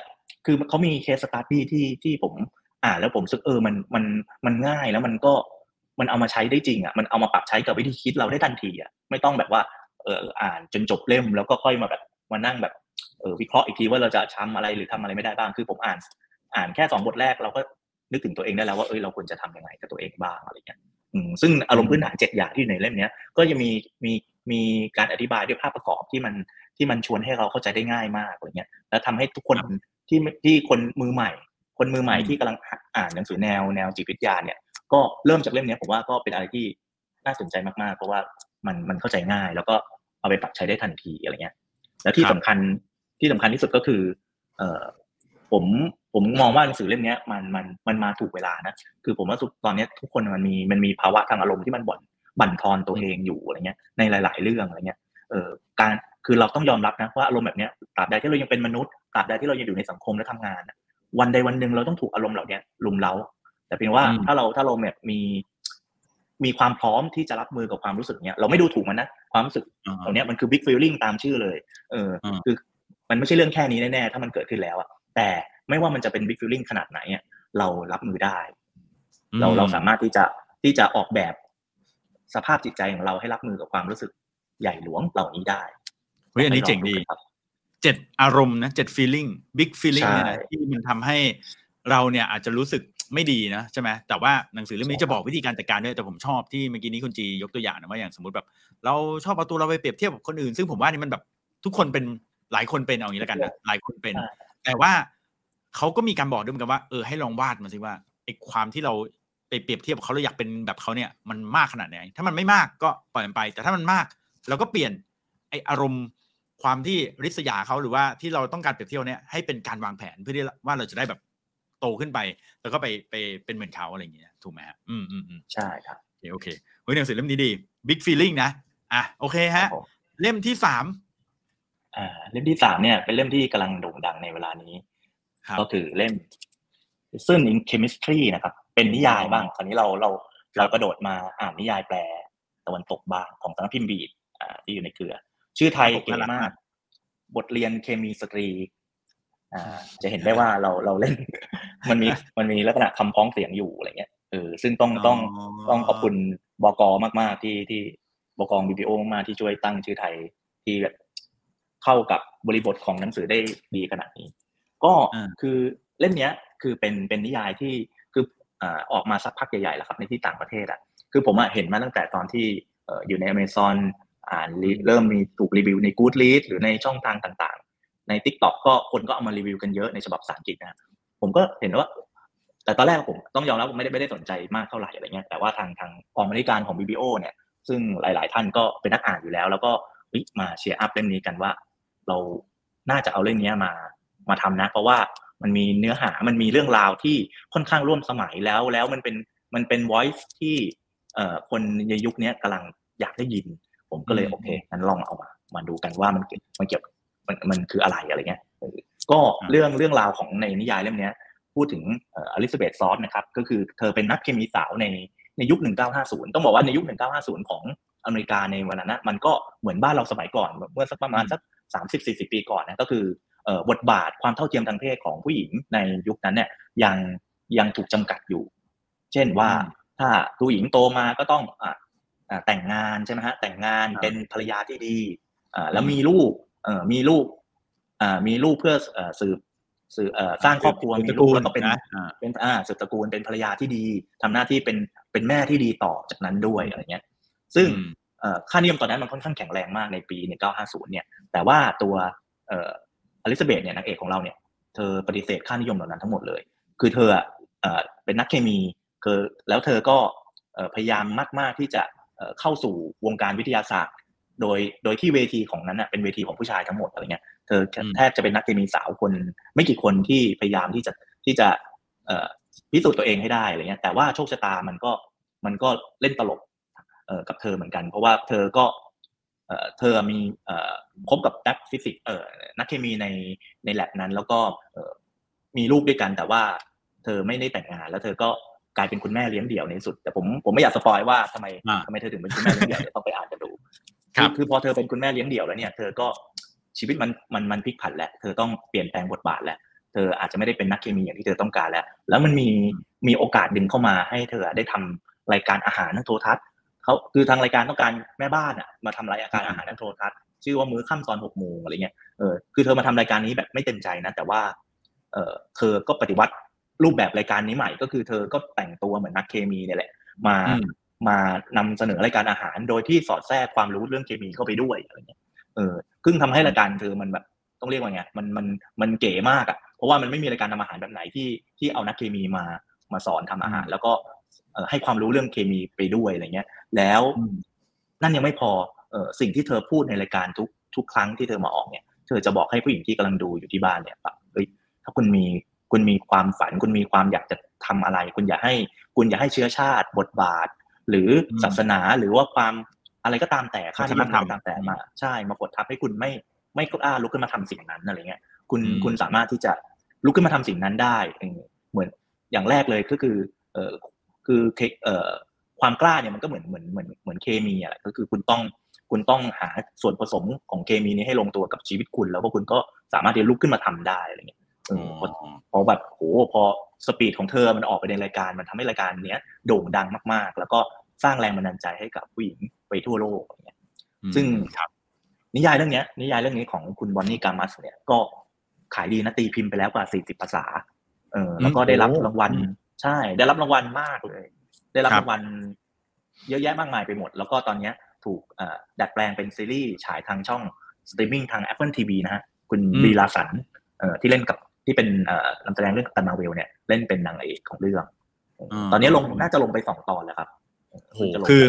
คือเขามี case study ที่ที่ผม อ่านแล้วผมรู้สึกเออมันมันมันง่ายแล้วมันก็มันเอามาใช้ได้จริงอะมันเอามาปรับใช้กับวิธีคิดเราได้ทันทีอะไม่ต้องแบบว่าเอออ่านจนจบเล่มแล้วก็ค่อยมาแบบมานั่งแบบเออวิเคราะห์อีกทีว่าเราจะทำอะไรหรือทำอะไรไม่ได้บ้างคือผมอ่าน อ่านแค่สองบทแรกเราก็นึกถึงตัวเองได้แล้วว่าเอ้ยเราควรจะทำยังไงกับตัวเองบ้างอะไรเงี้ยซึ่งอารมณ์พื้นฐานเจ็ดอย่างที่อยู่ในเล่มเนี้ยก็จะมีมีมีการอธิบายด้วยภาพประกอบที่มันที่มันชวนให้เราเข้าใจได้ง่ายมากอะไรเงี้ยแล้วทำให้ทุกคนที่ที่คนมือใหม่ คนมือใหม่อืมที่กำลังอ่านหนังสือแนวแนวจิตวิทยาเนี่ย ก็เริ่มจากเล่มเนี้ยผมว่าก็เป็นอะไรที่น่าสนใจมากๆ เพราะว่ามันมันเข้าใจง่าย แล้วก็เอาไปปรับใช้ได้ทันทีอะไรเงี้ย แล้วที่สำคัญที่สำคัญที่สุดก็คือ เอ่อผมผมมองว่าหนังสือเล่มเนี้ยมันมันมันมาถูกเวลานะคือผมว่าทุกตอนเนี้ยทุกคนมันมีมันมีภาวะทางอารมณ์ที่มันบ่อนบั่นทอนตัวเองอยู่อะไรเงี้ย ในหลาย ๆ เรื่องอะไรเงี้ยเออการคือเราต้องยอมรับนะว่าอารมณ์แบบเนี้ยตราบใดที่เรายังเป็นมนุษย์ตราบใดที่เรายังอยู่ในสังคมและทำงานอะ วันใดวันหนึ่งเราต้องถูกอารมณ์เหล่าเนี้ยลุมเร้า แต่เพียงว่าอืมถ้าเราถ้าเราแบบมี มีความพร้อมที่จะรับมือกับความรู้สึกเนี้ยเราไม่ดูถูกมันนะความรู้สึกอ่าเหล่าเนี้ยมันคือ big feeling ตามชื่อเลย เอออมคือมันไม่ใช่เรื่องแค่นี้แน่ๆถ้ามันเกิดขึ้นแล้วอะแต่ไม่ว่ามันจะเป็น big feeling ขนาดไหนอะเรารับมือได้ เราเราสามารถที่จะที่จะออกแบบสภาพจิตใจของเราให้รับมือกับความรู้สึกใหญ่หลวงเหล่านี้ได้เฮ้ยอันนี้เจ๋งดีครับ เจ็ดอารมณ์นะเจ็ด feeling big feeling ใช่เนี่ยนะที่มันทำให้เราเนี่ยอาจจะรู้สึกไม่ดีนะใช่ไหมแต่ว่าหนังสือเล่มนี้ใช่จะบอกวิธีการจัดการด้วยแต่ผมชอบที่เมื่อกี้นี้คุณจียกตัวอย่างนะว่าอย่างสมมติแบบ เราชอบเอาตัวเราไปเปรียบเทียบกับคนอื่น ซึ่งผมว่านี่มันแบบทุกคนเป็นหลายคนเป็นเอาอย่างนี้แล้วกันนะหลายคนเป็นใช่แต่ว่าเขาก็มีการบอกด้วยเหมือนกันว่าเออให้ลองวาดมาสิว่าไอ้ความที่เราไปเปรียบเทียบกับเขาเราอยากเป็นแบบเขาเนี่ยมันมากขนาดไหน ถ้ามันไม่มากก็ปล่อยมันไป แต่ถ้ามันมากเราก็เปลี่ยนไอ้อารมณ์ ความที่ริษยาเขาหรือว่าที่เราต้องการเปรียบเทียบเนี่ยให้เป็นการวางแผนเพื่อที่ว่าเราจะได้แบบโตขึ้นไป แล้วก็ไปไปเป็นเหมือนเขาอะไรอย่างเงี้ยถูกไหมฮะอืมอืมอืมใช่ครับโอเคโอเคเฮ้ยหนังสือเล่มนี้ดี big feeling นะอะโอเคฮะครับผมเล่มที่สามอ่าเล่มที่สามเนี่ย เป็นเล่มที่กำลังโด่งดังในเวลานี้ครับก็คือเล่ม Lesson in Chemistry นะครับ เป็นนิยายบ้าง คราวนี้เราเราเรากระโดดมาอ่านนิยายแปลตะวันตกบ้างของสำนักพิมพ์บีดอ่าที่อยู่ในเครือ ชื่อไทยเก๋มาก บทเรียนเคมีสตรี อ่า จะเห็นได้ว่าเราเราเล่น มันมีมันมีลักษณะคำพ้องเสียงอยู่อะไรเงี้ยเออซึ่งต้องต้องต้องขอบคุณบกมากๆที่ที่บกบีพีโอมากๆที่ช่วยตั้งชื่อไทยที่แบบเข้ากับบริบทของหนังสือได้ดีขนาดนี้ ก็อ่าคือเล่มเนี้ย คือเป็นเป็นนิยายที่คืออ่าออกมาสักพักใหญ่ๆแล้วครับในที่ต่างประเทศอะคือผมอะเห็นมาตั้งแต่ตอนที่เอ่ออยู่ใน Amazon อ่ อ่านเริ่มมีถูกรีวิวใน Goodreads หรือในช่องทางต่างๆ ใน TikTok ก็คนก็เอามารีวิวกันเยอะในฉบับภาษาอังกฤษนะผมก็เห็นว่า แต่ตอนแรกผมต้องยอมรับว่าไม่ได้ไม่ได้สนใจมากเท่าไหร่อะไรเงี้ยแต่ว่าทางทางกองบริการของ BBO เนี่ยซึ่งหลาย ๆ ท่านก็เป็นนักอ่านอยู่แล้ว แล้วก็มา cheer up เล่มนี้กันว่า เราน่าจะเอาเล่มนี้มามาทำนะ เพราะว่ามันมีเนื้อหามันมีเรื่องราวที่ค่อนข้างร่วมสมัยแล้วแล้วมันเป็นมันเป็น voice ที่เอ่อคนในยุคนี้กำลังอยากได้ยิน ผมก็เลยโอเคงั้นลองเอามามาดูกันว่ามันมันเกี่ยวมันมันคืออะไรอะไรเงี้ยก็เรื่องเรื่องราวของในนิยายเล่มนี้พูดถึงอลิซาเบธซอสนะครับก็คือเธอเป็นนักเคมีสาวในในยุค 1950 ต้องบอกว่าในยุค 1950 ของอเมริกาในวันนั้นมันก็เหมือนบ้านเราสมัยก่อนเมื่อสักประมาณสัก 30-40 ปีก่อนนะก็คือบทบาทความเท่าเทียมทางเพศของผู้หญิงในยุคนั้นเนี่ยยังยังถูกจำกัดอยู่ เช่นว่าถ้าผู้หญิงโตมาก็ต้องอ่า แต่งงานใช่ไหมฮะแต่งงานเป็นภรรยาที่ดีอ่าแล้วมีลูกเอ่อมีลูกอ่ามีลูกเพื่อสืบสืบเอ่อสร้างครอบครัวมีลูกแล้วก็เป็นเป็นอ่าสืบตระกูลเป็นภรรยาที่ดีทำหน้าที่เป็นเป็นแม่ที่ดีต่อจากนั้นด้วยอะไรเงี้ย ซึ่งค่านิยมตอนนั้นมันค่อนข้างแข็งแรงมากในปี 1950 เนี่ย แต่ว่าตัวอลิซาเบธเนี่ยนางเอกของเราเนี่ย เธอปฏิเสธค่านิยมเหล่านั้นทั้งหมดเลย คือเธอเป็นนักเคมีคือแล้วเธอก็พยายามมาก ๆ ที่จะ เข้าสู่วงการวิทยาศาสตร์ โดยโดยที่เวทีของนั้นเป็นเวทีของผู้ชายทั้งหมดอะไรเงี้ยเธอแทบจะเป็นนักเคมีสาวคน ไม่กี่คนที่พยายามที่จะที่จะพิสูจน์ตัวเองให้ได้อะไรเงี้ยแต่ว่าโชคชะตามันก็มันก็เล่นตลกกับเธอเหมือนกัน เพราะว่าเธอก็เธอมีคบกับนักฟิสิกส์นักเคมีในในแลบนั้น แล้วก็มีลูกด้วยกันแต่ว่าเธอไม่ได้แต่งงานแล้วเธอก็ กลายเป็นคุณแม่เลี้ยงเดี่ยวในสุด แต่ผมผมไม่อยากสปอยว่าทำไมทำไมเธอถึงเป็นคุณแม่เลี้ยงเดี่ยวเดี๋ยวต้องไปอ่านกันดูคือคือพอเธอเป็นคุณแม่เลี้ยงเดี่ยวแล้วเนี่ยเธอก็ชีวิตมันมันมันพลิกผันแล้วเธอต้องเปลี่ยนแปลงบทบาทแล้วเธออาจจะไม่ได้เป็นนักเคมีอย่างที่เธอต้องการแล้ว แล้วมันมีมีโอกาสดึงเข้ามาให้เธอได้ทำรายการอาหารทางโทรทัศน์เขาคือทางรายการต้องการแม่บ้านอะมาทำรายการอาหารทางโทรทัศน์ชื่อว่ามื้อค่ำตอนหกโมงอะไรเงี้ยเออคือเธอมาทำรายการนี้แบบไม่เต็มใจนะ แต่ว่า เออเธอก็ปฏิวัติ รูปแบบรายการนี้ใหม่ก็คือเธอก็แต่งตัวเหมือนนักเคมีเนี่ยแหละ มามานำเสนอรายการอาหาร โดยที่สอดแทรกความรู้เรื่องเคมีเข้าไปด้วยอะไรเงี้ยเออซึ่งทำให้รายการเธอมันแบบต้องเรียกว่าไงมันมันมันเก๋มากอะเพราะว่ามันไม่มีรายการทำอาหารแบบไหนที่ที่เอานักเคมีมามาสอนทำอาหาร แล้วก็ให้ความรู้เรื่องเคมีไปด้วยอะไรเงี้ย แล้วนั่นยังไม่พอเออสิ่งที่เธอพูดในรายการทุกทุกครั้งที่เธอมาออกเนี่ย เธอจะบอกให้ผู้หญิงที่กำลังดูอยู่ที่บ้านเนี่ยแบบเฮ้ยถ้าคุณมี คุณมีความฝัน คุณมีความอยากจะทำอะไร คุณอย่าให้ คุณอย่าให้เชื้อชาติบทบาท หรือศาสนาหรือว่าความอะไรก็ตามแต่ค่าที่มันตามแต่มาใช่มากดทับให้คุณไม่ไม่กล้าลุกขึ้นมาทำสิ่งนั้นอะไรเงี้ยคุณคุณสามารถที่จะลุกขึ้นมาทำสิ่งนั้นได้เหมือนอย่างแรกเลยก็คือเออคือเอ่อความกล้าเนี่ยมันก็เหมือนเหมือนเหมือนเหมือนเคมีอะก็คือคุณต้องคุณต้องหาส่วนผสมของเคมีนี้ให้ลงตัวกับชีวิตคุณ แล้วก็คุณก็สามารถที่จะลุกขึ้นมาทำได้อะไรเงี้ย พอแบบโหพอสปีดของเธอมันออกไปในรายการมันทำให้รายการเนี้ยโด่งดังมากๆ แล้วก็สร้างแรงบันดาลใจให้กับผู้หญิงไปทั่วโลกอย่างเงี้ยซึ่งนิยายเรื่องนี้นิยายเรื่องนี้ของคุณบอนนี่กามัสเนี่ยก็ขายดีนะตีพิมพ์ไปแล้วกว่าสี่สิบภาษา เออ แล้วก็ได้รับรางวัล ใช่ ได้รับรางวัลมากเลย ได้รับรางวัลเยอะแยะมากมายไปหมด แล้วก็ตอนนี้ถูกดัดแปลงเป็นซีรีส์ฉายทางช่องสตรีมมิ่งทาง Apple TV นะฮะ คุณ Brie Larson ที่เล่นกับ ที่เป็นนำแสดงเรื่อง Captain Marvel เนี่ยเล่นเป็นนางเอกของเรื่อง ตอนนี้ลงน่าจะลงไปสองตอนแล้วครับโหคือ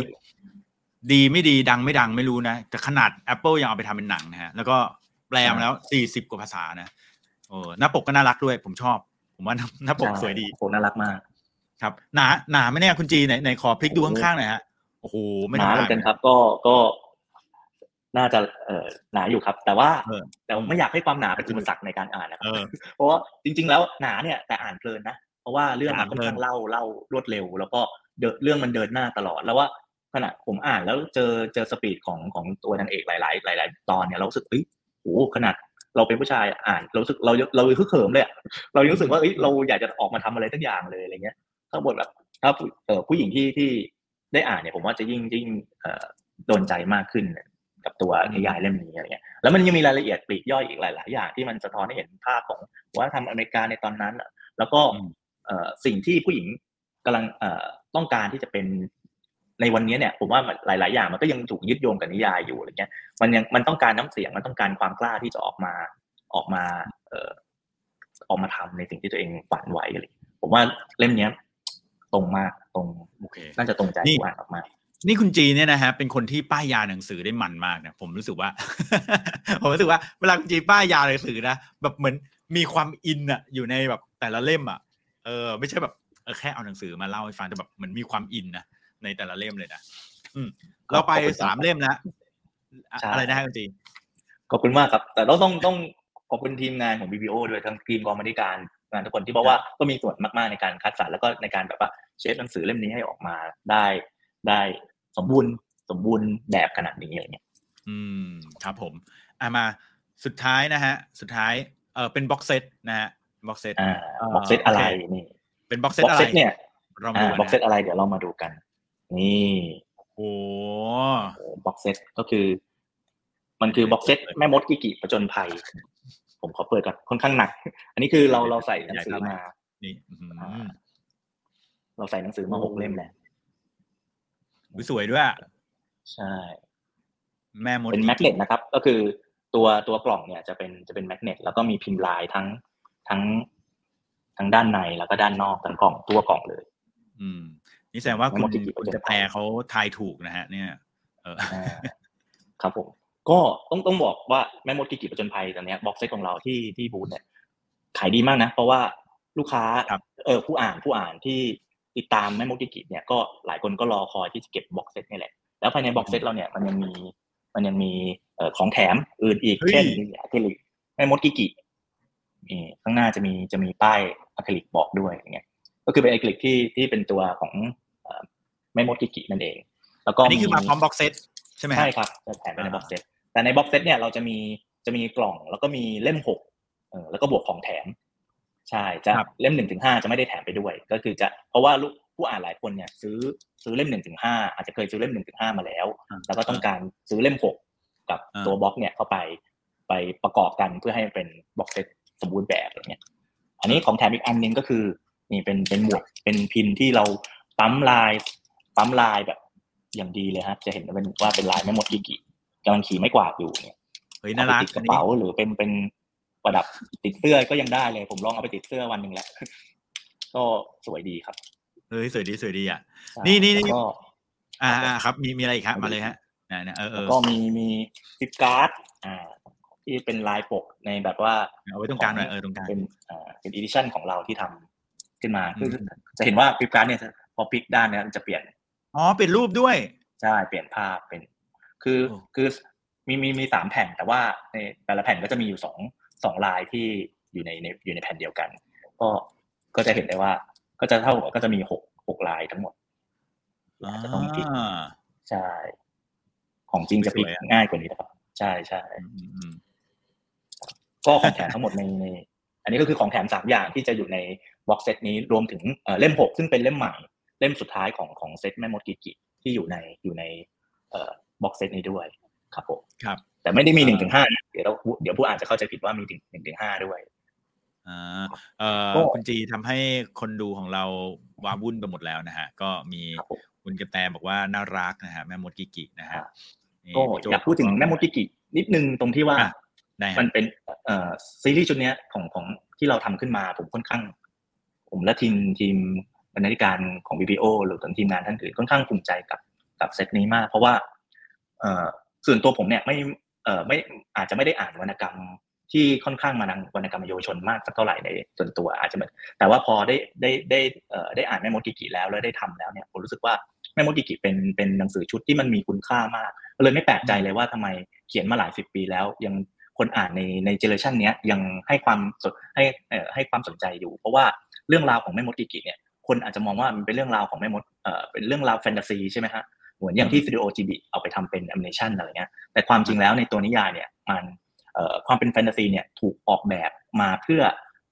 ดีไม่ดีดังไม่ดังไม่รู้นะ แต่ขนาด Apple ยังเอาไปทำเป็นหนังนะฮะ แล้วก็แปลมาแล้วสี่สิบกว่าภาษานะโอ้หน้าปกก็น่ารักด้วย ผมชอบ ผมว่าหน้าปกสวยดีโหน่ารักมาก ครับหนาหนาไม่แน่คุณจีไหนไหนขอพลิกดูข้างๆหน่อยฮะโอ้โหไม่หนาเหมือนกันครับ ก็ก็ น่าจะเอ่อหนาอยู่ครับ แต่ว่าแต่ไม่อยากให้ความหนาเป็นอุปสรรคในการอ่านนะครับเพราะว่าจริง ๆ แล้วหนาเนี่ยแต่อ่านเพลินนะเพราะว่าเรื่องมันค่อนข้างเล่าเล่ารวดเร็ว แล้วก็เรื่องมันเดินหน้าตลอดแล้วว่าขณะผมอ่านแล้วเจอเจอสปีดของของตัวนางเอกหลาย ๆ หลาย ๆ ตอนเนี่ยเราสึกเอ้ยโอ้ขนาดเราเป็นผู้ชายอ่านเราสึกเราเราคือเขิมเลยเรารู้สึกว่าเอ้ยเราอยากจะออกมาทำอะไรทั้งอย่างเลยอะไรเงี้ยถ้าบทแบบถ้าผู้หญิงที่ที่ได้อ่านเนี่ยผมว่าจะยิ่งยิ่งโดนใจมากขึ้น กับตัวนิยายเล่มนี้อะไรเงี้ยแล้วมันยังมีรายละเอียดปลีกย่อยอีกหลาย ๆ อย่างที่มันสะท้อนให้เห็นภาพของว่าทำอเมริกาในตอนนั้น แล้วก็สิ่งที่ผู้หญิงกำลังต้องการที่จะเป็นในวันนี้เนี่ยผมว่าหลาย ๆ อย่างมันก็ยังถูกยึดโยงกับนิยายอยู่อะไรเงี้ยมันยังมันต้องการน้ำเสียงมันต้องการความกล้าที่จะออกมาออกมาเอ่อออกมาทำในสิ่งที่ตัวเองฝันไว้อะไรผมว่าเล่มเนี้ย ตรงมากตรงโอเคน่าจะตรงใจกว่าออกมา นี่คุณจีเนี่ยนะฮะเป็นคนที่ป้ายยาหนังสือได้มันมากนะผมรู้สึกว่า ผมรู้สึกว่าเวลาคุณจีป้ายยาหนังสือนะแบบเหมือนมีความอินอะอยู่ในแบบแต่ละเล่มอะเออ ไม่ใช่แบบเออแค่เอาหนังสือมาเล่าให้ฟังแต่แบบเหมือนมีความอินนะในแต่ละเล่มเลยนะอืม เราไปสามเล่มนะอะไรนะฮะคุณจีขอบคุณมากครับ แต่เราต้องต้องขอบคุณทีมงานของ Biblio ด้วยทั้งทีมกองบรรณาธิการงานทุกคนที่บอกว่าก็มีส่วนมากๆในการคัดสรรแล้วก็ในการแบบว่า shape หนังสือเล่มนี้ให้ออกมาได้ได้ สมบูรณ์สมบูรณ์แบบขนาดนี้อะไรเงี้ยอืมครับผมอ่ามาสุดท้ายนะฮะ สุดท้ายเออเป็น box set นะฮะ box set อ่า box set อะไรนี่เป็น box set box อะไรเซตเนี่ยเรามาดู box set อะไรเดี๋ยวเรามาดูกัน นี่โอ้ box set ก็คือ มันคือ box set แม่มดกิกิผจญภัย ผมขอเปิดก่อนค่อนข้างหนัก อันนี้คือเราเราใส่หนังสือมานี่อืมเราใส่หนังสือมาหกเล่มแหละ สวยด้วย ใช่ แม่มดเป็น magnet นะครับ ก็คือตัวตัวกล่องเนี่ยจะเป็นจะเป็น magnet แล้วก็มีพิมพ์ลายทั้งทั้งทั้งด้านในแล้วก็ด้านนอกทั้งกล่องตัวกล่องเลย อืม นี่แสดงว่าคุณแม่มดกิกิคุณจะแปลเขาทายถูกนะฮะ เนี่ย เอออ่าครับผมก็ต้องต้องบอกว่าแม่มดกิกิผจญภัยตอนเนี้ย box set ของเราที่ที่บูธเนี่ยขายดีมากนะ เพราะว่าลูกค้าครับเออผู้อ่านผู้อ่านที่ ติดตามแม่มดกิกิเนี่ยก็หลายคนก็รอคอยที่จะเก็บ box set นี่แหละ แล้วภายใน box set เราเนี่ยมันยังมีมันยังมีเอ่อของแถมอื่นอีกเฮ้ยเช่นมีอะคริลิกแม่มดกิกินี่ข้างหน้าจะมีจะมีป้ายอะคริลิกบอกด้วยอย่างเงี้ยก็คือเป็นอะคริลิกที่ที่เป็นตัวของเอ่อแม่มดกิกินั่นเอง แล้วก็อันนี้คือมาพร้อม box set ใช่ไหมฮะใช่ครับจะแถมไปใน box set แต่ใน box set เนี่ยเราจะมีจะมีกล่องแล้วก็มีเล่มหกเออแล้วก็บวกของแถม ใช่จะครับเล่มหนึ่งถึงห้าจะไม่ได้แถมไปด้วย ก็คือจะเพราะว่าลูกผู้อ่านหลายคนเนี่ยซื้อซื้อเล่มหนึ่งถึงห้าอาจจะเคยซื้อเล่มหนึ่งถึงห้ามาแล้วอ่าแล้วก็ต้องการซื้อเล่มหกกับอ่าตัวบล็อกเนี่ยเข้าไปไปประกอบกันเพื่อให้มันเป็น box set สมบูรณ์แบบอะไรเงี้ยอันนี้ของแถมอีกอันหนึ่งก็คือนี่เป็นเป็นหมวกเป็น pin ที่เราปั๊มลายปั๊มลายแบบอย่างดีเลยครับจะเห็นว่าเป็นว่าเป็นลายแม่มดกิกิกำลังขี่ไม้กวาดอยู่เนี่ยเฮ้ยน่ารักเอไปติดกระเป๋าหรือเป็นเป็น ปประดับติดเสื้อก็ยังได้เลย ผมลองเอาไปติดเสื้อวันหนึ่งแล้วก็สวยดีครับเฮ้ยสวยดีสวยดีอะใช่นี่นี่นี่แล้วก็อ่าอ่าครับ มีมีอะไรอีกครับมาเลยฮะนะนะเออเอแล้วอก็มีมี flip card อ่าที่เป็นลายปกในแบบว่าเอาไว้ตรงกลางหน่อยเออตรงกลางเป็นอ่าเป็น edition ของเราที่ทำขึ้นมาคืออืมจะเห็นว่า flip card เนี่ยพอพลิกด้านเนี่ยมันจะเปลี่ยนอ๋อเป็นรูปด้วยใช่เปลี่ยนภาพเป็น คือโอ้คือมีมีมีสามแผ่นแต่ว่าในแต่ละแผ่นก็จะมีอยู่สอง สองลายที่อยู่ในในอยู่ในแผ่นเดียวกัน ก็ก็จะเห็นได้ว่า ก็จะเท่ากับก็จะมีหกหกลายทั้งหมดอาจจะต้องพลิกอ่าใช่ ของจริงจะพลิกสวยอะง่ายกว่านี้นะครับ ใช่ใช่อืมอืมก็ของแถมทั้งหมดในในอันนี้ก็คือของแถมสามอย่างที่จะอยู่ในบ็อกเซตนี้รวมถึงเอ่อเล่มหกซึ่งเป็นเล่มใหม่เล่มสุดท้ายของของเซตแม่มดกิกิที่อยู่ในอยู่ในเอ่อbox set นี้ด้วย ครับผมครับ แต่ไม่ได้มีหนึ่งอ่าถึงห้า เดี๋ยวเราเดี๋ยวผู้อ่านจะเข้าใจผิดว่ามีถึงหนึ่งถึงห้าด้วยอ่าเอ่อก็คุณจีทำให้คนดูของเราว้าวุ่นไปหมดแล้วนะฮะ ก็มีครับผมคุณกระแตบอกว่าน่ารักนะฮะแม่มดกิกินะฮะนี่ก็พี่โจ้อยากพูดถึงแม่มดกิกินิดนึงตรงที่ว่าอะได้ฮะมันเป็นเอ่อซีรีส์ชุดเนี้ยของของที่เราทำขึ้นมาผมค่อนข้าง ผมและทีมทีมบรรณาธิการของ BPO หรือทีมงานท่านอื่นค่อนข้างภูมิใจกับกับเซตนี้มาก เพราะว่า เอ่อส่วนตัวผมเนี่ยไม่ เอ่อไม่อาจจะไม่ได้อ่านวรรณกรรมที่ค่อนข้างมานังวรรณกรรมเยาวชนมากสักเท่าไหร่ในส่วนตัวอาจจะเหมือนแต่ว่าพอได้ได้ได้เอ่อได้อ่านแม่มดกิกิแล้วแล้วได้ทำแล้วเนี่ยผมรู้สึกว่าแม่มดกิกิเป็นเป็นหนังสือชุดที่มันมีคุณค่ามากเลยไม่แปลกใจเลยว่าทำไมเขียนมาหลายสิบปีแล้วยังคนอ่านในในเจเนอเรชันนี้ยังให้ความสนให้ให้ความสนใจอยู่ เพราะว่าเรื่องราวของแม่มดกิกิเนี่ยคนอาจจะมองว่ามันเป็นเรื่องราวของแม่มดเอ่อเป็นเรื่องราวแฟนตาซีใช่ไหมฮะ เหมือนอย่างที่สตูดิโอจิบลิเอาไปทำเป็นแอนิเมชันอะไรเงี้ยแต่ความจริงแล้วในตัวนิยายเนี่ยมันความเป็นแฟนตาซีเนี่ยถูกออกแบบมาเพื่อ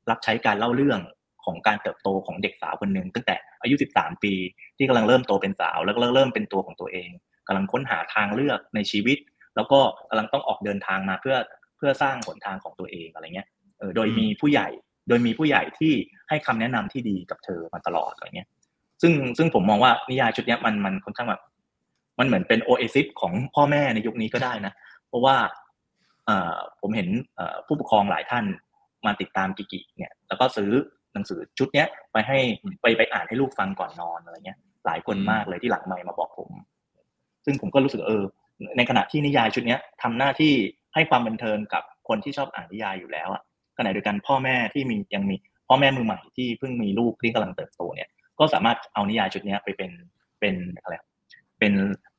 รับใช้การเล่าเรื่องของการเติบโตของเด็กสาวคนหนึ่งตั้งแต่อายุ 13 ปี ที่กำลังเริ่มโตเป็นสาว แล้วก็เริ่มเป็นตัวของตัวเองกำลังค้นหาทางเลือกในชีวิต แล้วก็กำลังต้องออกเดินทางมาเพื่อเพื่อสร้างหนทางของตัวเองอะไรเงี้ยโดยมีผู้ใหญ่โดยมีผู้ใหญ่ที่ให้คำแนะนำที่ดีกับเธอมาตลอดอะไรเงี้ยซึ่งซึ่งผมมองว่านิยายชุดนี้มันมันค่อนข้างแบบ มันเหมือนเป็นโอเอซิสของพ่อแม่ในยุคนี้ก็ได้นะเพราะว่าผมเห็นผู้ปกครองหลายท่านมาติดตามกิกิเนี่ยแล้วก็ซื้อหนังสือชุดเนี้ยไปให้ไปไปอ่านให้ลูกฟังก่อนนอนอะไรเงี้ย หลายคนมากเลยที่หลังไมมาบอกผม ซึ่งผมก็รู้สึกเออ ในขณะที่นิยายชุดเนี้ยทำหน้าที่ให้ความบันเทิงกับคนที่ชอบอ่านนิยายอยู่แล้วอะขณะเดียวกันพ่อแม่ที่มียังมีพ่อแม่มือใหม่ที่เพิ่งมีลูกที่กำลังเติบโตเนี่ย ก็สามารถเอานิยายชุดนี้ไปเป็นเป็นอะไร เป็น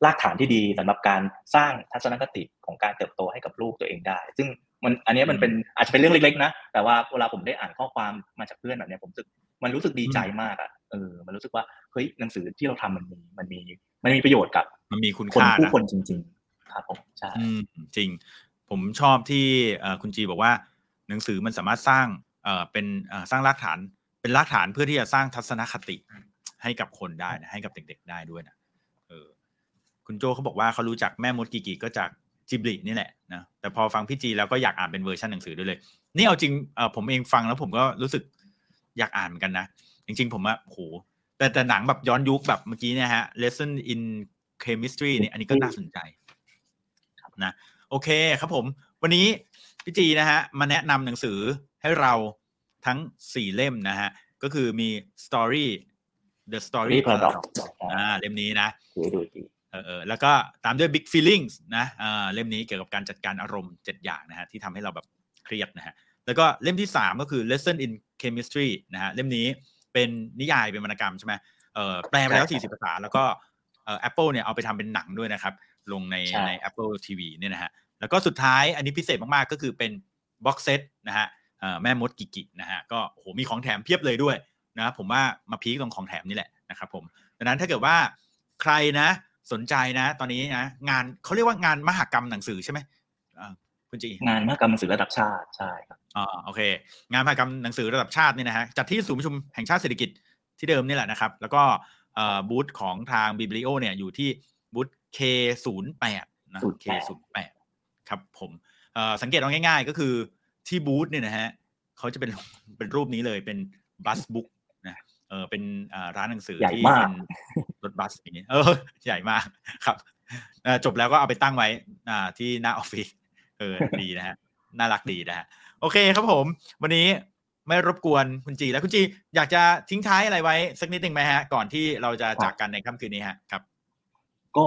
รากฐานที่ดีสำหรับการสร้างทัศนคติของการเติบโตให้กับลูกตัวเองได้ ซึ่งมันอันนี้มันเป็นอาจจะเป็นเรื่องเล็กๆนะ แต่ว่าเวลาผมได้อ่านข้อความมาจากเพื่อนแบบนี้ผมรู้สึกมันรู้สึกดีใจมากอะเออมันรู้สึกว่าเฮ้ยหนังสือที่เราทำมันมีมันมีมันมีประโยชน์กับ มันมีคุณคนค่าผู้นะคนจริง ๆ ครับผมใช่อืมจริง ผมชอบที่เอ่อคุณจีบอกว่า หนังสือมันสามารถสร้างเอ่อเป็นเอ่อสร้างรากฐาน เป็นรากฐานเพื่อที่จะสร้างทัศนคติให้กับคนได้นะให้กับเด็ก ๆ ได้ด้วยนะเออ คุณโจเขาบอกว่าเขารู้จักแม่มดกีกีก็จากจิบลินี่แหละนะแต่พอฟังพี่จีแล้วก็อยากอ่านเป็นเวอร์ชันหนังสือด้วยเลย นี่เอาจริงเออผมเองฟังแล้วผมก็รู้สึกอยากอ่านเหมือนกันนะ จริง ๆ ผมอะโหแต่แต่หนังแบบย้อนยุคแบบเมื่อกี้เนี่ยฮะ lesson in chemistry เนี่ยอันนี้ก็น่าสนใจนะโอเคครับผม วันนี้พี่จีนะฮะมาแนะนำหนังสือให้เราทั้งสี่เล่มนะฮะ ก็คือมี story the story รีพอร์ต Paradox อ่าเล่มนี้นะดูดูดี เออเออแล้วก็ตามด้วย big feelings นะอ่าเล่มนี้เกี่ยวกับการจัดการอารมณ์เจ็ดอย่างนะฮะที่ทำให้เราแบบเครียดนะฮะแล้วก็เล่มที่สามก็คือ lesson in chemistry นะฮะเล่มนี้เป็นนิยายเป็นวรรณกรรมใช่ไหมเออแปลไปแล้ว 40 ภาษา แล้วก็เอ่อ Apple เนี่ยเอาไปทำเป็นหนังด้วยนะครับ ลงในใน Apple TV เนี่ยนะฮะแล้วก็สุดท้ายอันนี้พิเศษมากๆก็คือเป็น box set นะฮะเอ่อแม่มดกิกินะฮะก็โอ้โหมีของแถมเพียบเลยด้วยนะผมว่ามาพีคตรงของแถมนี่แหละนะครับผมดังนั้นถ้าเกิดว่าใครนะ สนใจนะ ตอนนี้นะงานเขาเรียกว่างานมหกรรมหนังสือใช่ไหมอ่าคุณจีงานมหกรรมหนังสือระดับชาติใช่ครับอ่าโอเค งานมหกรรมหนังสือระดับชาติเนี่ยนะฮะจัดที่ศูนย์ประชุมแห่งชาติเศรษฐกิจที่เดิมนี่แหละนะครับ แล้วก็เอ่อบูธของทางบิบลิโอเนี่ยอยู่ที่บูธ K08 นะ K08 ครับผมเอ่อสังเกตเอาง่ายๆ ก็คือที่บูธเนี่ยนะฮะเขาจะเป็นเป็นรูปนี้เลยเป็นบัสบุ๊กนะ เออเป็นอ่าร้านหนังสือใหญ่ที่มากเป็นรถบัสอย่างนี้เออ ใหญ่มากครับเอ่อจบแล้วก็เอาไปตั้งไว้อ่าที่หน้าออฟฟิศเออดีนะฮะน่ารักดีนะฮะโอเคครับผม วันนี้ไม่รบกวนคุณจี แล้วคุณจี อยากจะทิ้งท้ายอะไรไว้ สักนิดหนึ่งไหมฮะ ก่อนที่เราจะจากกันในค่ำคืนนี้ฮะครับ ก็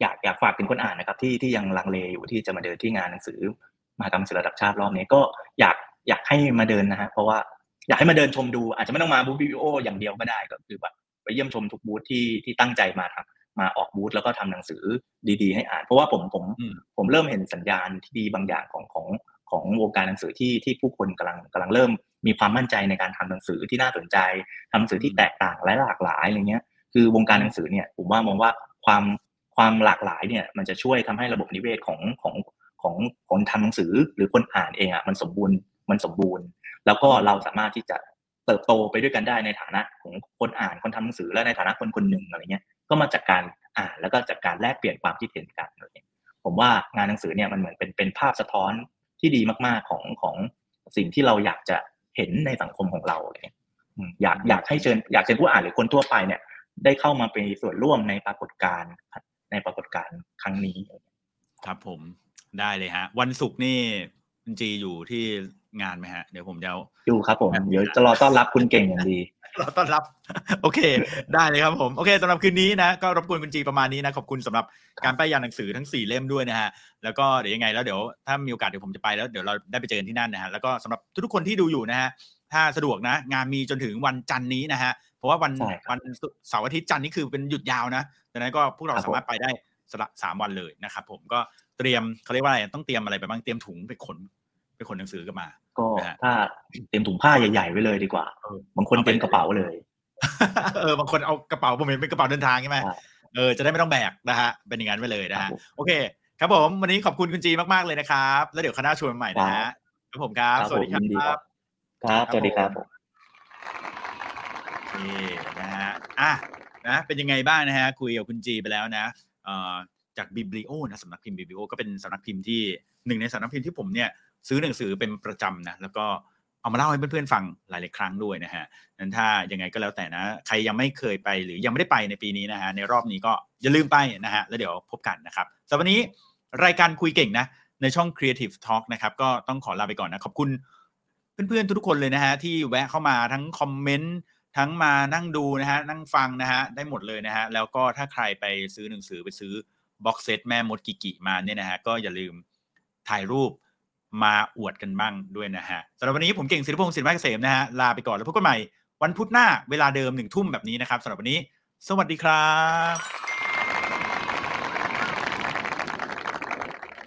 อยากอยากฝากถึงคนอ่านนะครับ ที่ที่ยังลังเลอยู่ที่จะมาเดินที่งานหนังสือมหากรรมหนังสือระดับชาติรอบนี้ก็อยากอยากให้มาเดินนะฮะเพราะว่า อยากให้มาเดินชมดู อาจจะไม่ต้องมาบูธบีโออย่างเดียวก็ได้ก็คือแบบไปเยี่ยมชมทุกบูธที่ที่ตั้งใจมาทำมาออกบูธแล้วก็ทำหนังสือดีๆ ให้อ่าน เพราะว่าผมผมอืมผมเริ่มเห็นสัญญาณที่ดีบางอย่างของของของวงการหนังสือที่ที่ผู้คนกำลังกำลังเริ่มมีความมั่นใจในการทำหนังสือที่น่าสนใจทำหนังสือที่แตกต่างและหลากหลายอะไรเงี้ย คือวงการหนังสือเนี่ยผมว่ามองว่าความความหลากหลายเนี่ยมันจะช่วยทำให้ระบบนิเวศของของของคนทำหนังสือหรือคนอ่านเองอะมันสมบูรณ์ มันสมบูรณ์ แล้วก็เราสามารถที่จะเติบโตไปด้วยกันได้ในฐานะของคนอ่านคนทำหนังสือและในฐานะคนคนหนึ่งอะไรเงี้ยก็มาจากการอ่านแล้วก็จากการแลกเปลี่ยนความคิดเห็นกันอะไรเงี้ยผมว่างานหนังสือเนี่ยมันเหมือนเป็นเป็นภาพสะท้อนที่ดีมากๆของของสิ่งที่เราอยากจะเห็นในสังคมของเราอะไรเงี้ยอืมอยากอยากให้เชิญอยากเชิญผู้อ่านหรือคนทั่วไปเนี่ย ได้เข้ามาเป็นส่วนร่วมในปรากฏการณ์ในปรากฏการณ์ครั้งนี้ ครับผมได้เลยฮะ วันศุกร์นี่คุณจีอยู่ที่ งานไหมฮะ เดี๋ยวผมจะเอาดูครับผมเดี๋ยวจะรอต้อนรับคุณเก่งอย่างดีเราต้อนรับ โอเค ได้เลยครับผมโอเคสำหรับคืนนี้นะก็รบกวนคุณจีประมาณนี้นะขอบคุณสำหรับการป้ายยาหนังสือทั้ง 4 เล่มด้วยนะฮะแล้วก็เดี๋ยวยังไงแล้วเดี๋ยวถ้ามีโอกาสเดี๋ยวผมจะไปแล้วเดี๋ยวเราได้ไปเจอกันที่นั่นนะฮะแล้วก็สำหรับทุกๆคนที่ดูอยู่นะฮะถ้าสะดวกนะ งานมีจนถึงวันจันทร์นี้นะฮะเพราะว่าวันใช่ครับวันเสาร์อาทิตย์จันทร์นี่คือเป็นหยุดยาวนะดังนั้นก็พวกเราครับผมสามารถไปได้สละสามวันเลยนะครับผมก็เตรียมเขาเรียกว่าอะไรต้องเตรียมอะไรไปบ้างเตรียมถุงไปขน ไปขนหนังสือกลับมา ก็นะฮะถ้าเตรียมถุงผ้าใหญ่ๆไว้เลยดีกว่าเออบางคนเตรียมกระเป๋าเลยเออบางคนเอากระเป๋าผมเห็นเป็นกระเป๋าเดินทางใช่ไหมใช่เออจะได้ไม่ต้องแบกนะฮะเป็นอย่างนั้นไปเลยนะครัฮะบผมโอเค ครับผมวันนี้ขอบคุณคุณจีมากๆเลยนะครับ แล้วเดี๋ยวคณะชวนใหม่นะฮะครับผมครับครับสวัสดีคผมยินดีรัครับบครับสวัสดีครับผมโอเคนะฮะอะนะเป็นยังไงบ้างนะฮะคุยกับคุณจีไปแล้วนะเอ่อจากบิบลิโอนะสำนักพิมพ์บิบลิโอก็เป็นสำนักพิมพ์ที่หนึ่งในสำนักพิมพ์ที่ผมเนี่ย ซื้อหนังสือเป็นประจำนะแล้วก็เอามาเล่าให้เพื่อนๆฟังหลาย ๆ ครั้งด้วยนะฮะนั้นถ้ายังไงก็แล้วแต่นะ ใครยังไม่เคยไปหรือยังไม่ได้ไปในปีนี้นะฮะในรอบนี้ก็อย่าลืมไปนะฮะแล้วเดี๋ยวพบกันนะครับสำหรับวันนี้รายการคุยเก่งนะในช่อง Creative Talk นะครับก็ต้องขอลาไปก่อนนะขอบคุณเพื่อนๆทุกคนเลยนะฮะที่แวะเข้ามาทั้งคอมเมนต์ทั้งมานั่งดูนะฮะนั่งฟังนะฮะได้หมดเลยนะฮะแล้วก็ถ้าใครไปซื้อหนังสือไปซื้อบ็อกเซตแม่มดกิกิมาเนี่ยนะฮะก็อย่าลืมถ่ายรูป มาอวดกันบ้างด้วยนะฮะสำหรับวันนี้ผมเก่งศิริพงศ์ศินไม้เกษมนะฮะลาไปก่อนแล้วพบกันใหม่วันพุธหน้าเวลาเดิมหนึ่งทุ่มแบบนี้นะครับสำหรับวันนี้ สวัสดีครับ